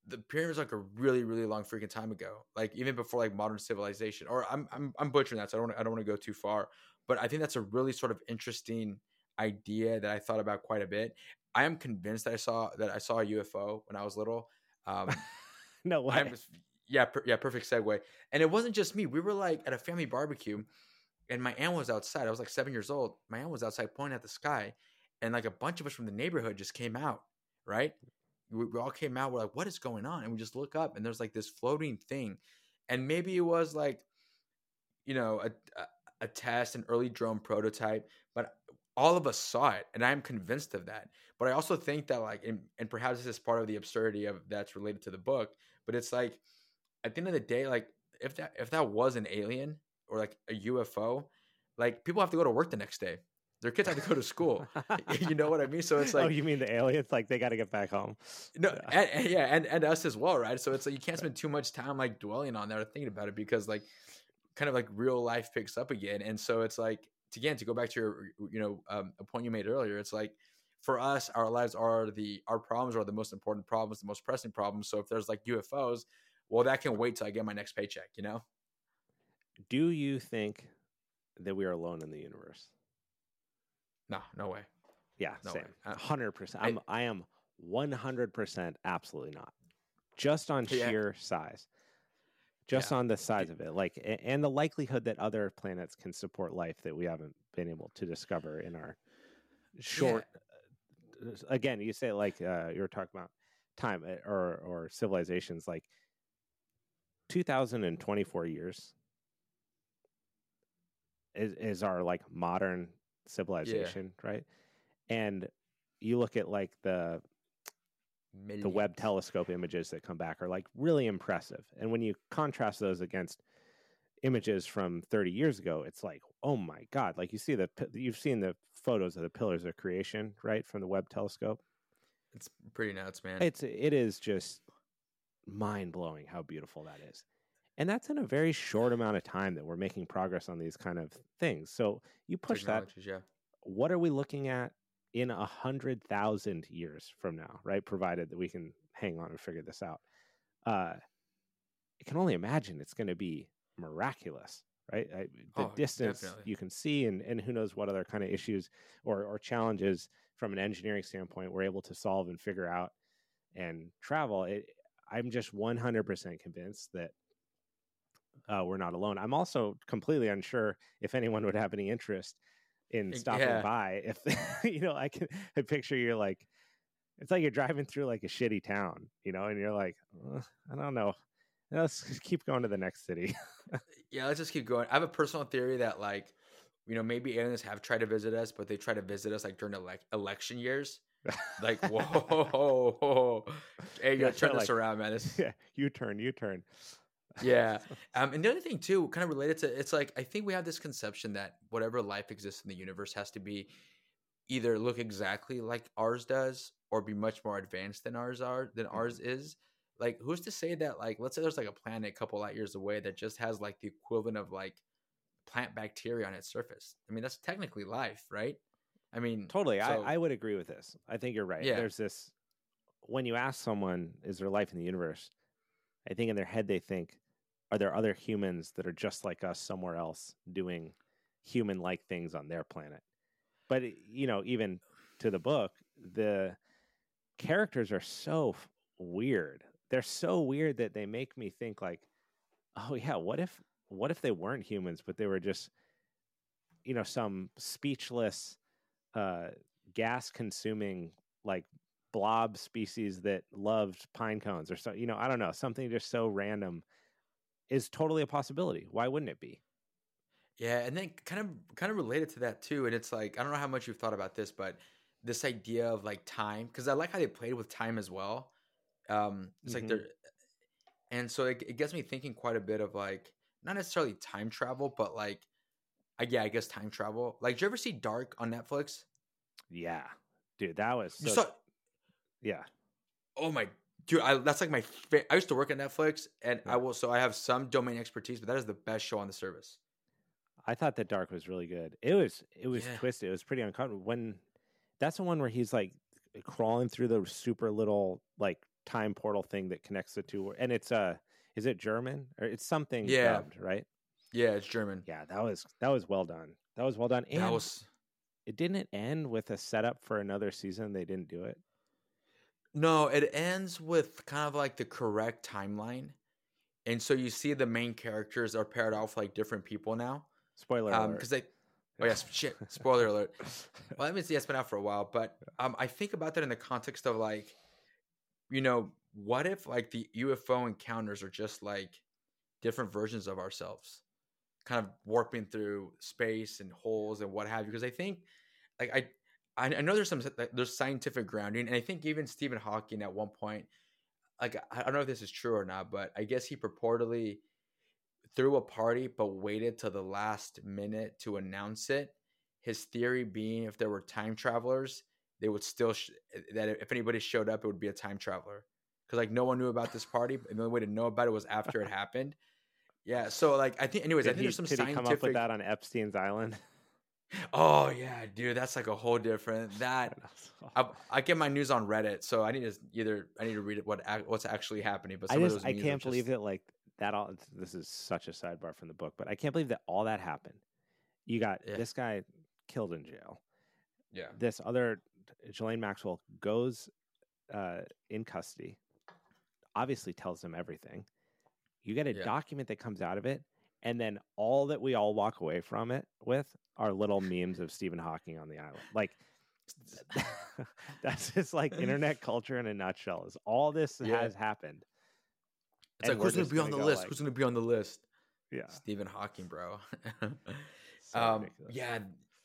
the pyramids are like a really really long freaking time ago, like even before like modern civilization. Or I'm I'm I'm butchering that, so I don't I don't want to go too far but I think that's a really sort of interesting idea that I thought about quite a bit. I am convinced that I saw that I saw a UFO when I was little. Um, No way. I'm yeah, per, yeah, perfect segue. And it wasn't just me. We were like at a family barbecue, and my aunt was outside. I was like seven years old. My aunt was outside pointing at the sky, and like a bunch of us from the neighborhood just came out. Right, we, we all came out. We're like, "What is going on?" And we just look up, and there's like this floating thing, and maybe it was like, you know, a, a a test, an early drone prototype, but all of us saw it, and I'm convinced of that. But I also think that like, and, and perhaps this is part of the absurdity of that's related to the book. But it's like, at the end of the day, like if that if that was an alien or like a UFO, like people have to go to work the next day. Their kids have to go to school. you know what I mean? So it's oh, like, oh, you mean the aliens? Like they got to get back home. no, Yeah. and, and- yeah, and, and us as well, right? So it's like you can't spend too much time like dwelling on that or thinking about it because like kind of like real life picks up again. And so it's like again to go back to your you know um, a point you made earlier. It's like for us, our lives are the our problems are the most important problems, the most pressing problems. So if there's like UFOs, well, that can wait till I get my next paycheck. You know? Do you think that we are alone in the universe? No, no way. Yeah, No same. Hundred percent. I- I'm. I am one hundred percent. Absolutely not. Just on Yeah. sheer size. Just Yeah. on the size of it, like, and the likelihood that other planets can support life that we haven't been able to discover in our short. uh, Again, you say like uh, you were talking about time uh, or or civilizations like 2024 years is, is our like modern civilization right and you look at like the the Webb telescope images that come back are like really impressive. And when you contrast those against images from 30 years ago, it's like, oh my god! Like you see the you've seen the photos of the pillars of creation, right, from the Webb telescope. It's pretty nuts, man. It's it is just mind blowing how beautiful that is. And that's in a very short amount of time that we're making progress on these kind of things. So you push that yeah. what are we looking at in a hundred thousand years from now, right? Provided that we can hang on and figure this out. Uh, I can only imagine it's going to be miraculous, right? I, the Oh, distance definitely. you can see, and, and who knows what other kind of issues or, or challenges from an engineering standpoint we're able to solve and figure out and travel. It, I'm just 100% convinced that uh, we're not alone. I'm also completely unsure if anyone would have any interest in stopping yeah. by. If you know, I can I picture you're like, it's like you're driving through like a shitty town, you know, and you're like, "Uh, I don't know, let's just keep going to the next city. Yeah, let's just keep going. I have a personal theory that like, you know, maybe aliens have tried to visit us, but they try to visit us like during elec election years. Like, whoa, hey, you Yeah, gotta turn this like- around, man. This, yeah, you turn, you turn. Yeah. Um, and the other thing too, kind of related to, it's like I think we have this conception that whatever life exists in the universe has to be either look exactly like ours does or be much more advanced than ours are than ours is. Like, who's to say that? Like, let's say there's like a planet a couple light years away that just has like the equivalent of like plant bacteria on its surface. I mean, that's technically life, right? I mean, Totally, so- I, I would agree with this. I think you're right. Yeah. There's this when you ask someone, "Is there life in the universe?" I think in their head they think, "Are there other humans that are just like us somewhere else doing human-like things on their planet?" But you know, even to the book, the characters are so f- weird. They're so weird that they make me think like, "Oh yeah, what if what if they weren't humans, but they were just you know some speechless uh gas consuming like blob species that loved pine cones or so you know i don't know something just so random is totally a possibility why wouldn't it be Yeah, and then kind of kind of related to that too, and it's like I don't know how much you've thought about this, but this idea of like time, because I like how they played with time as well. Um, it's Mhm. like they're, and so it, it gets me thinking quite a bit of like not necessarily time travel, but like, I, yeah, I guess time travel. Like, did you ever see Dark on Netflix? yeah dude that was so, saw, yeah oh my dude, I, that's like my. Fa- I used to work at Netflix, and Yeah. I will, so I have some domain expertise, but that is the best show on the service. i thought that dark was really good it was it was Yeah. twisted it was pretty uncomfortable when that's the one where he's like crawling through the super little like time portal thing that connects the two and it's uh is it german or it's something Yeah. dubbed, right Yeah, it's German. yeah that was that was well done that was well done and that was it didn't end with a setup for another season they didn't do it No, it ends with kind of like the correct timeline. And so you see the main characters are paired off like different people now. spoiler Um, alert because they oh yes, shit, spoiler alert. Well, that means yeah, it's been out for a while, but um I think about that in the context of like, you know, what if like the UFO encounters are just like different versions of ourselves, kind of warping through space and holes and what have you? Because I think like I I I know there's some there's scientific grounding, and I think even Stephen Hawking at one point, like I don't know if this is true or not, but I guess he purportedly threw a party but waited till the last minute to announce it. His theory being, if there were time travelers, they would still sh- that if anybody showed up, it would be a time traveler because like no one knew about this party, and the only way to know about it was after it happened. Yeah, so like I think, anyways, I think he, there's some did he scientific. come up with that on epstein's island Oh yeah, dude, that's like a whole different that. I, I get my news on Reddit, so I need to either I need to read what what's actually happening. But I just I can't believe just- that like that all this is such a sidebar from the book, but I can't believe that all that happened. You got Yeah. this guy killed in jail. Yeah, This other Ghislaine Maxwell goes uh, in custody. Obviously tells them everything. You get a Yeah. document that comes out of it, and then all that we all walk away from it with are little memes of Stephen Hawking on the island. Like that's just like internet culture in a nutshell. Is all this Yeah. has happened. it's and like who's gonna just be on the list? like- who's gonna be on the list? Yeah. Stephen Hawking, bro. So um, yeah,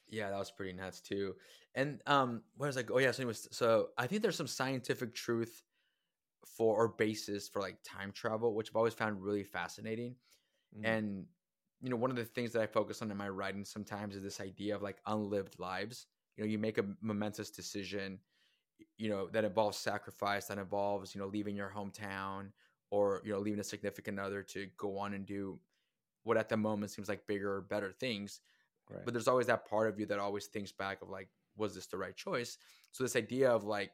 yeah, that was pretty nuts too. And um, where was go- Oh yeah, so anyways, so I think there's some scientific truth for or basis for like time travel, which I've always found really fascinating. Mhm. And you know, one of the things that I focus on in my writing sometimes is this idea of like unlived lives. You know, you make a momentous decision, you know, that involves sacrifice, that involves, you know, leaving your hometown or, you know, leaving a significant other to go on and do what at the moment seems like bigger or better things. Right. But there's always that part of you that always thinks back of like, was this the right choice? So this idea of like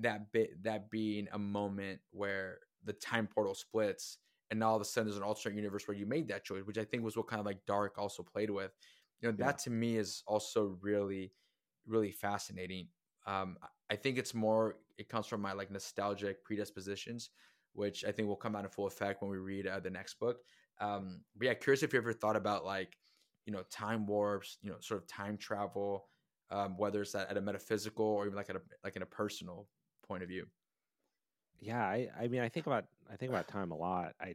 that bit that being a moment where the time portal splits and now all of a sudden there's an alternate universe where you made that choice, which I think was what kind of like Dark also played with. You know, Yeah. that to me is also really, really fascinating. Um, I- think it's more it comes from my like nostalgic predispositions, which I think will come out in full effect when we read uh, the next book. Um, but yeah, curious if you ever thought about like, you know, time warps, you know, sort of time travel, um, whether it's at, at a metaphysical or even like at a like in a personal point of view. Yeah, I, I mean, I think about I think about time a lot. I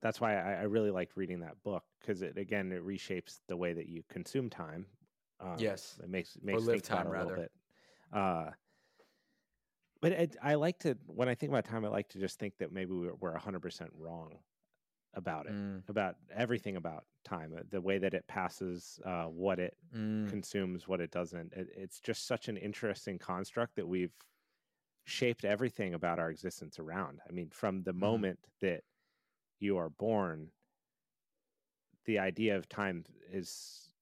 that's why I, I really liked reading that book because it again it reshapes the way that you consume time. Um, Yes. it makes makes live time, it a little bit. Uh, but it, I like to when I think about time, I like to just think that maybe we're we're hundred percent wrong about it, Mm, about everything about time, uh, the way that it passes, uh, what it mm, consumes, what it doesn't. It, it's just such an interesting construct that we've shaped everything about our existence around. I mean, from the Mhm. moment that you are born, the idea of time is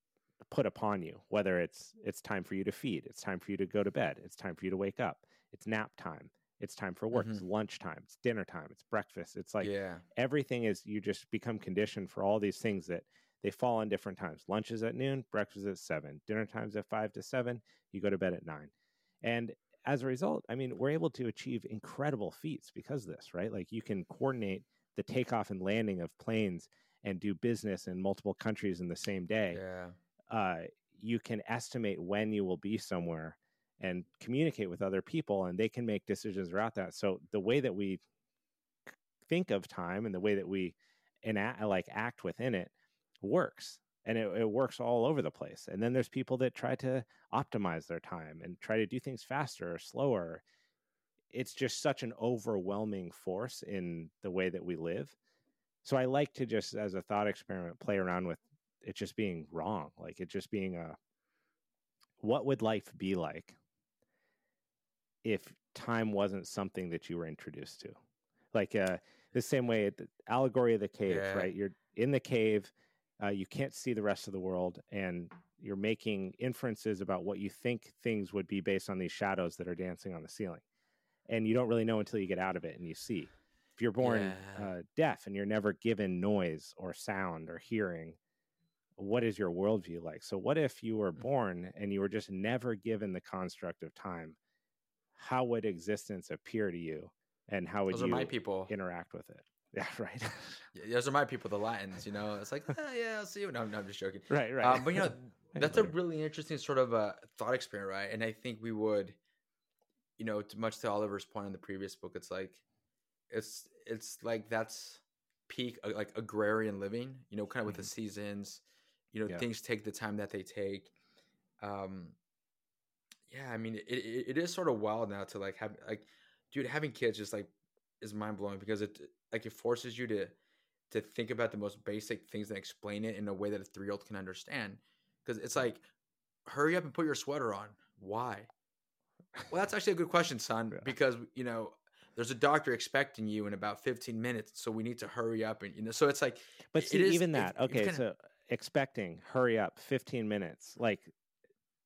put upon you. Whether it's it's time for you to feed, it's time for you to go to bed, it's time for you to wake up, it's nap time, it's time for work, it's lunchtime, it's dinner time, it's breakfast. It's like yeah, everything is you just become conditioned for all these things that they fall on different times. Lunch is at noon, breakfast at seven, dinner time's at five to seven, you go to bed at nine. And as a result, I mean, we're able to achieve incredible feats because of this, right? Like you can coordinate the takeoff and landing of planes and do business in multiple countries in the same day, Yeah. uh, you can estimate when you will be somewhere and communicate with other people, and they can make decisions around that. So the way that we think of time and the way that we enact, like act within it works and it, it works all over the place and then there's people that try to optimize their time and try to do things faster or slower. It's just such an overwhelming force in the way that we live. So i like to just as a thought experiment play around with it just being wrong like it just being a what would life be like if time wasn't something that you were introduced to? Like uh the same way the allegory of the cave Yeah. right? You're in the cave uh, you can't see the rest of the world and you're making inferences about what you think things would be based on these shadows that are dancing on the ceiling and you don't really know until you get out of it and you see if you're born Yeah. uh, deaf and you're never given noise or sound or hearing what is your worldview like so what if you were Mm. born and you were just never given the construct of time how would existence appear to you and how would Those you my people. interact with it yeah right Yeah, Those are my people, the Latins. You know, it's like, "Ah, yeah, I'll see you. No, no, I'm just joking. right right Um, but you know, that's a really interesting sort of a thought experiment, right? And I think we would, you know, to much to Oliver's point in the previous book, it's like, it's it's like that's peak uh, like agrarian living, you know, kind of with the Mhm. seasons, you know, Yeah. things take the time that they take. Um, yeah, I mean, it, it, it is sort of wild now to like have like, dude, having kids just like is mind blowing because it like it forces you to to think about the most basic things and explain it in a way that a three year old can understand. Because it's like, hurry up and put your sweater on. Why? Well, that's actually a good question, son. Yeah. Because you know, there's a doctor expecting you in about 15 minutes, so we need to hurry up and you know. So it's like, but see is- even that okay kinda- so expecting hurry up 15 minutes like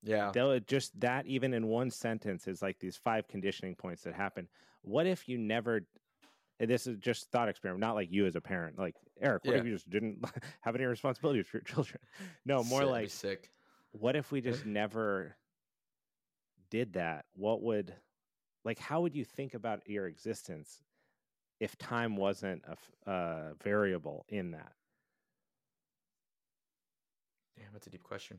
yeah, they'll just that even in one sentence is like these five conditioning points that happen what if you never and this is just thought experiment not like you as a parent like eric what if you just didn't have any responsibilities for your children no more Sick, like sick. what if we just never did that what would like how would you think about your existence if time wasn't a uh, variable in that Damn, that's a deep question.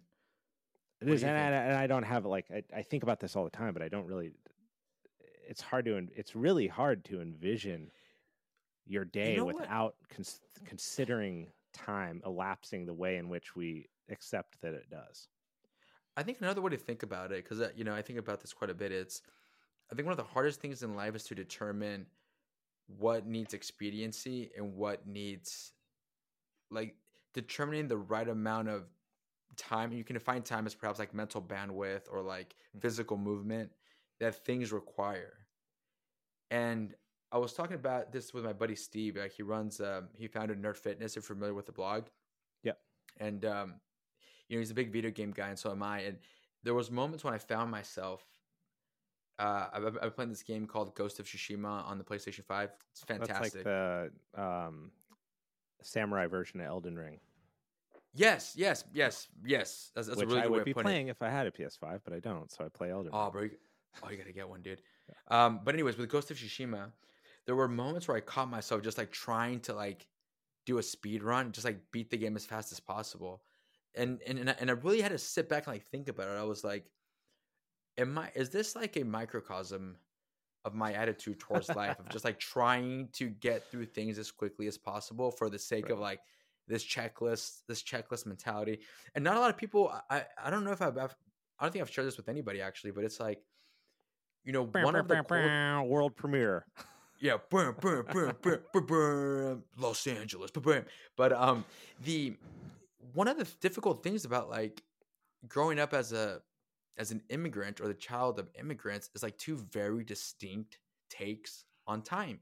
It is, and. I, and I don't have like I, I think about this all the time, but I don't really. It's hard to. It's really hard to envision your day know without cons- considering time elapsing the way in which we accept that it does. I think another way to think about it, because you know, I think about this quite a bit. It's, I think one of the hardest things in life is to determine what needs expediency and what needs, like, determining the right amount of time. You can define time as perhaps like mental bandwidth or like Mhm. physical movement that things require. And I was talking about this with my buddy Steve. Like he runs, um, he founded Nerd Fitness. If you're familiar with the blog, yeah. And um, you know, he's a big video game guy, and so am I. And there was moments when I found myself. Uh, I've, I've playing this game called Ghost of Tsushima on the PlayStation Five. It's fantastic. That's like the um, samurai version of Elden Ring, yes, yes, yes, yes. That's, that's a really I would be putting it. playing if I had a PS5, but I don't, so I play Elden Oh, Ring. bro, you, oh, you gotta get one, dude. Um, but anyways, with Ghost of Tsushima, there were moments where I caught myself just like trying to like do a speed run, just like beat the game as fast as possible, and and and I, and I really had to sit back and like think about it. I was like, am I? Is this like a microcosm of my attitude towards life of just like trying to get through things as quickly as possible for the sake of like this checklist, this checklist mentality, and not a lot of people. I I don't know if I've, I've I don't think I've shared this with anybody actually, but it's like, you know, one of the world premiere. yeah, boom, boom, boom, boom, boom, boom, Los Angeles, boom. But um, the one of the difficult things about like growing up as a as an immigrant or the child of immigrants is like two very distinct takes on time.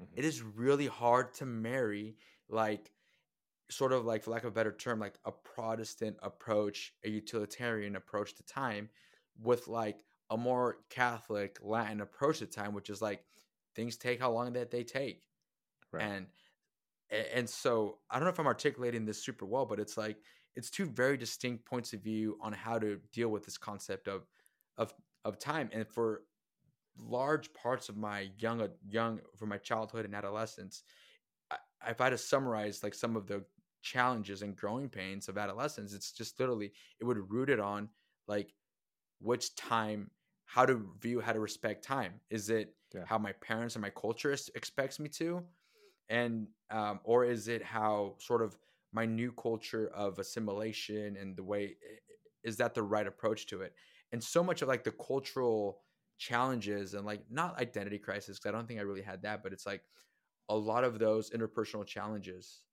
Mhm. It is really hard to marry like sort of like for lack of a better term like a protestant approach a utilitarian approach to time with like a more catholic latin approach to time which is like things take how long that they take Right. and and so i don't know if i'm articulating this super well but it's like it's two very distinct points of view on how to deal with this concept of of of time and for large parts of my young young for my childhood and adolescence I, if I had to summarize like some of the challenges and growing pains of adolescence, it's just literally it would root it on like which time, how to view, how to respect time. Is it yeah. how my parents and my culture expects me to, and um, or is it how sort of my new culture of assimilation and the way is that the right approach to it? And so much of like the cultural challenges and like not identity crisis because I don't think I really had that, but it's like a lot of those interpersonal challenges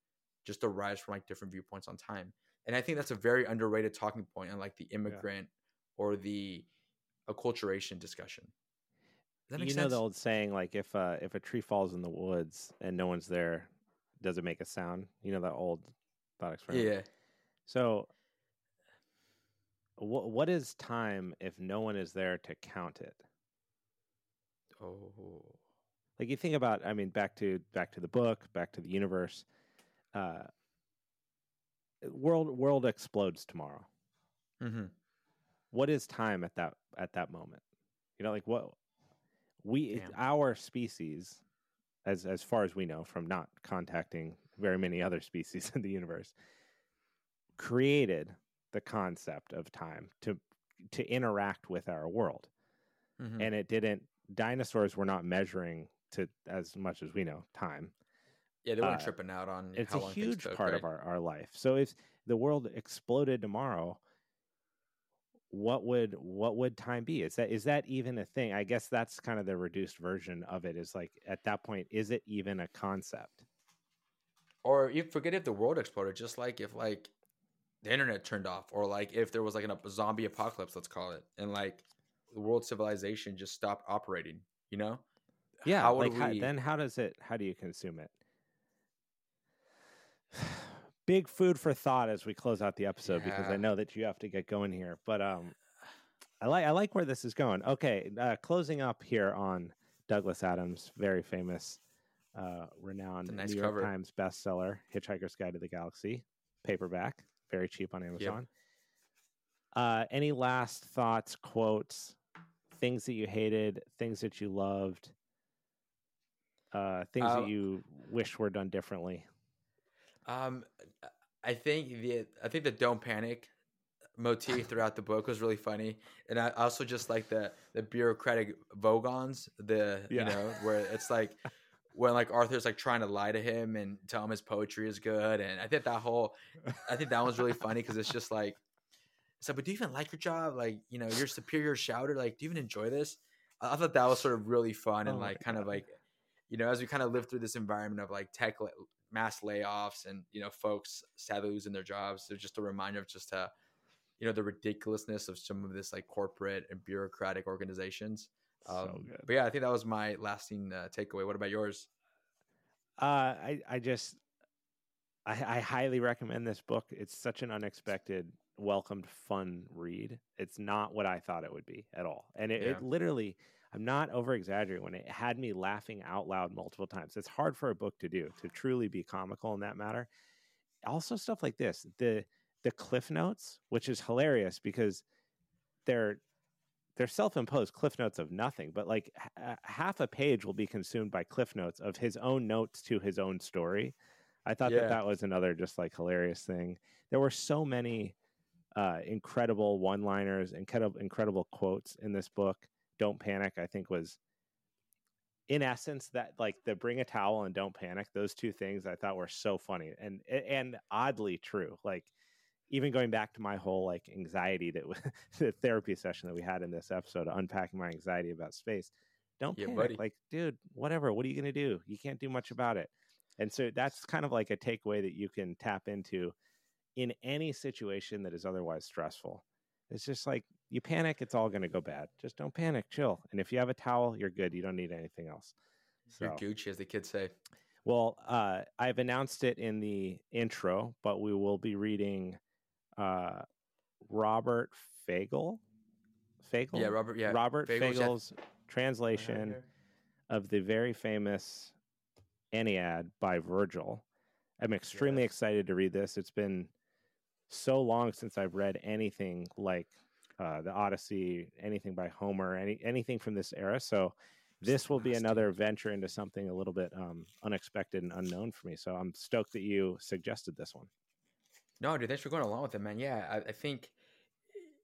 just arise from like different viewpoints on time. And I think that's a very underrated talking point on like the immigrant yeah. or the acculturation discussion. you know the old saying like if uh, if a tree falls in the woods and no one's there, does it make a sound? You know that old thought experiment. Yeah. So what what is time if no one is there to count it? Oh. Like you think about, I mean, back to back to the book, back to the universe. Uh, world world explodes tomorrow. Mm-hmm. What is time at that at that moment? You know, like what we Damn. our species, as as far as we know from not contacting very many other species in the universe, created the concept of time to to interact with our world, mm-hmm. and it didn't dinosaurs were not measuring to as much as we know time. Yeah, they weren't uh, tripping out on. It's a huge took, part right? of our, our life. So if the world exploded tomorrow, what would what would time be? Is that is that even a thing? I guess that's kind of the reduced version of it. Is like at that point, is it even a concept? Or you forget if the world exploded, just like if like the internet turned off, or like if there was like a zombie apocalypse, let's call it, and like the world civilization just stopped operating, you know? Yeah. How like we... how, then how does it, how do you consume it? Big food for thought as we close out the episode yeah. because I know that you have to get going here. But um, I like I like where this is going. Okay, uh, closing up here on Douglas Adams, very famous, uh, renowned nice New York Times bestseller, Hitchhiker's Guide to the Galaxy, paperback, very cheap on Amazon. Yep. Uh, any last thoughts, quotes, things that you hated, things that you loved, uh, things that um, you wish were done differently? Um, I think the I think the "Don't Panic" motif throughout the book was really funny, and I also just like the the bureaucratic vogons, the yeah. you know where it's like when like Arthur's like trying to lie to him and tell him his poetry is good, and I think that whole I think that one's really funny because it's just like so, but do you even like your job? Like, you know, your superior shouter, like, do you even enjoy this? I thought that was sort of really fun and oh like kind God. of like, you know, as we kind of live through this environment of like tech mass layoffs and you know folks sadly losing their jobs, it's just a reminder of just uh, you know, the ridiculousness of some of this like corporate and bureaucratic organizations. Um, so good. But yeah, I think that was my lasting uh, takeaway. What about yours? Uh, I I just I, I highly recommend this book. It's such an unexpected welcomed, fun read. It's not what I thought it would be at all. And it, yeah. it literally, I'm not over exaggerating when it had me laughing out loud multiple times. It's hard for a book to do to truly be comical in that matter. Also, stuff like this the the cliff notes, which is hilarious because they're they're self-imposed cliff notes of nothing but like h- half a page will be consumed by cliff notes of his own notes to his own story i thought yeah. that that was another just like hilarious thing there were so many uh, incredible one liners, incredible, incredible quotes in this book. Don't panic, I think, was in essence that like the bring a towel and don't panic those two things i thought were so funny and and oddly true like even going back to my whole like anxiety that was the therapy session that we had in this episode unpacking my anxiety about space don't yeah, panic buddy. like dude whatever what are you going to do you can't do much about it and so that's kind of like a takeaway that you can tap into in any situation that is otherwise stressful. It's just like you panic, it's all going to go bad. Just don't panic, chill. And if you have a towel, you're good. You don't need anything else. So, you're Gucci, as the kids say. Well, uh, I've announced it in the intro, but we will be reading uh, Robert Fagel. Fagel? Yeah, Robert. Yeah, Robert Fagles', Fagles' yeah. translation of the very famous Aeneid by Virgil. I'm extremely yes. excited to read this. It's been so long since I've read anything like uh, the Odyssey, anything by Homer, any anything from this era. So this will be another venture into something a little bit um, unexpected and unknown for me. So I'm stoked that you suggested this one. No, dude, thanks for going along with it, man. Yeah, I, I think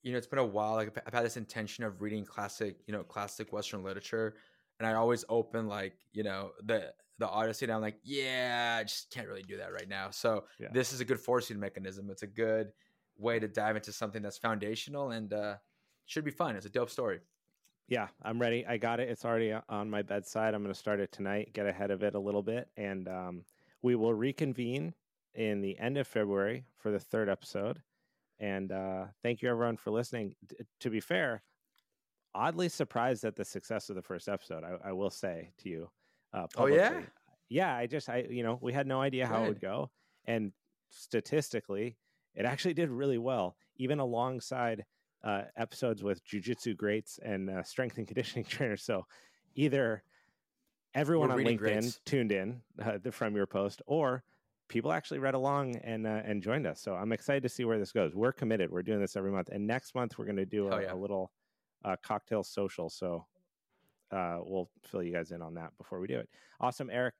you know it's been a while. Like I've had this intention of reading classic, you know, classic Western literature, and I always open like you know the the Odyssey, and I'm like, yeah, I just can't really do that right now. So yeah. this is a good forcing mechanism. It's a good way to dive into something that's foundational and uh, should be fun. It's a dope story. Yeah, I'm ready. I got it. It's already on my bedside. I'm going to start it tonight, get ahead of it a little bit, and um, we will reconvene in the end of February for the third episode. And uh, thank you, everyone, for listening. D- to be fair, oddly surprised at the success of the first episode. I, I will say to you. Uh, oh yeah, yeah. I just, I, you know, we had no idea how Good. it would go, and statistically, it actually did really well, even alongside uh, episodes with jujitsu greats and uh, strength and conditioning trainers. So either everyone We're on LinkedIn greats. tuned in uh, from your post, or people actually read along and uh, and joined us. So I'm excited to see where this goes. We're committed. We're doing this every month, and next month we're going to do a, yeah. a little uh, cocktail social. So uh, we'll fill you guys in on that before we do it. Awesome, Eric.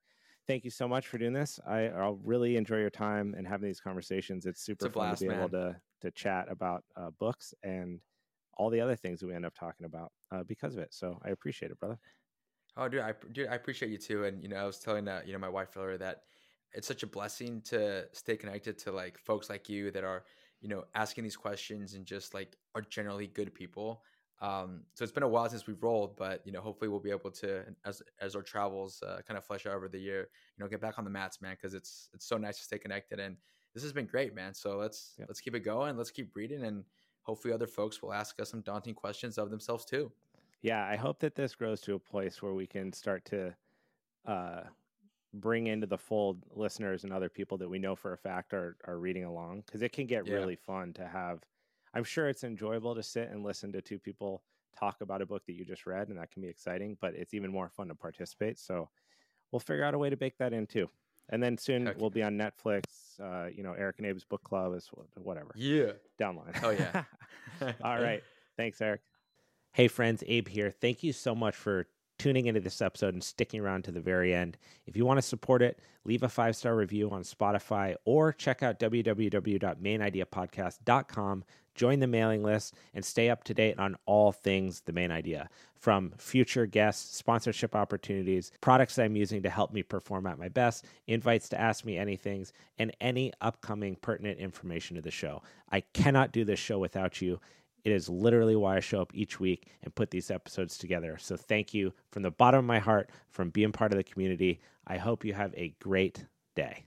Thank you so much for doing this. I, will really enjoy your time and having these conversations. It's super it's fun blast, to be man. able to to chat about uh, books and all the other things that we end up talking about uh, because of it. So I appreciate it, brother. Oh, dude, I dude, I appreciate you too. And you know, I was telling uh, you know my wife earlier that it's such a blessing to stay connected to like folks like you that are you know asking these questions and just like are generally good people. Um, so it's been a while since we've rolled, but you know, hopefully we'll be able to, as as our travels uh, kind of flesh out over the year, you know, get back on the mats, man, because it's it's so nice to stay connected, and this has been great, man. So let's yep. let's keep it going, let's keep reading, and hopefully other folks will ask us some daunting questions of themselves too. Yeah, I hope that this grows to a place where we can start to uh, bring into the fold listeners and other people that we know for a fact are are reading along because it can get yeah. really fun to have I'm sure it's enjoyable to sit and listen to two people talk about a book that you just read, and that can be exciting, but it's even more fun to participate. So we'll figure out a way to bake that in too. And then soon we'll be on Netflix. Uh, you know, Eric and Abe's book club is whatever. Yeah. Downline. Oh, yeah. All right. Thanks, Eric. Hey, friends. Abe here. Thank you so much for tuning into this episode and sticking around to the very end. If you want to support it, leave a five star review on Spotify or check out www.maynideapodcast.com. Join the mailing list and stay up to date on all things the Mayn Idea from future guests, sponsorship opportunities, products I'm using to help me perform at my best, invites to ask me anything, and any upcoming pertinent information to the show. I cannot do this show without you. It is literally why I show up each week and put these episodes together. So thank you from the bottom of my heart from being part of the community. I hope you have a great day.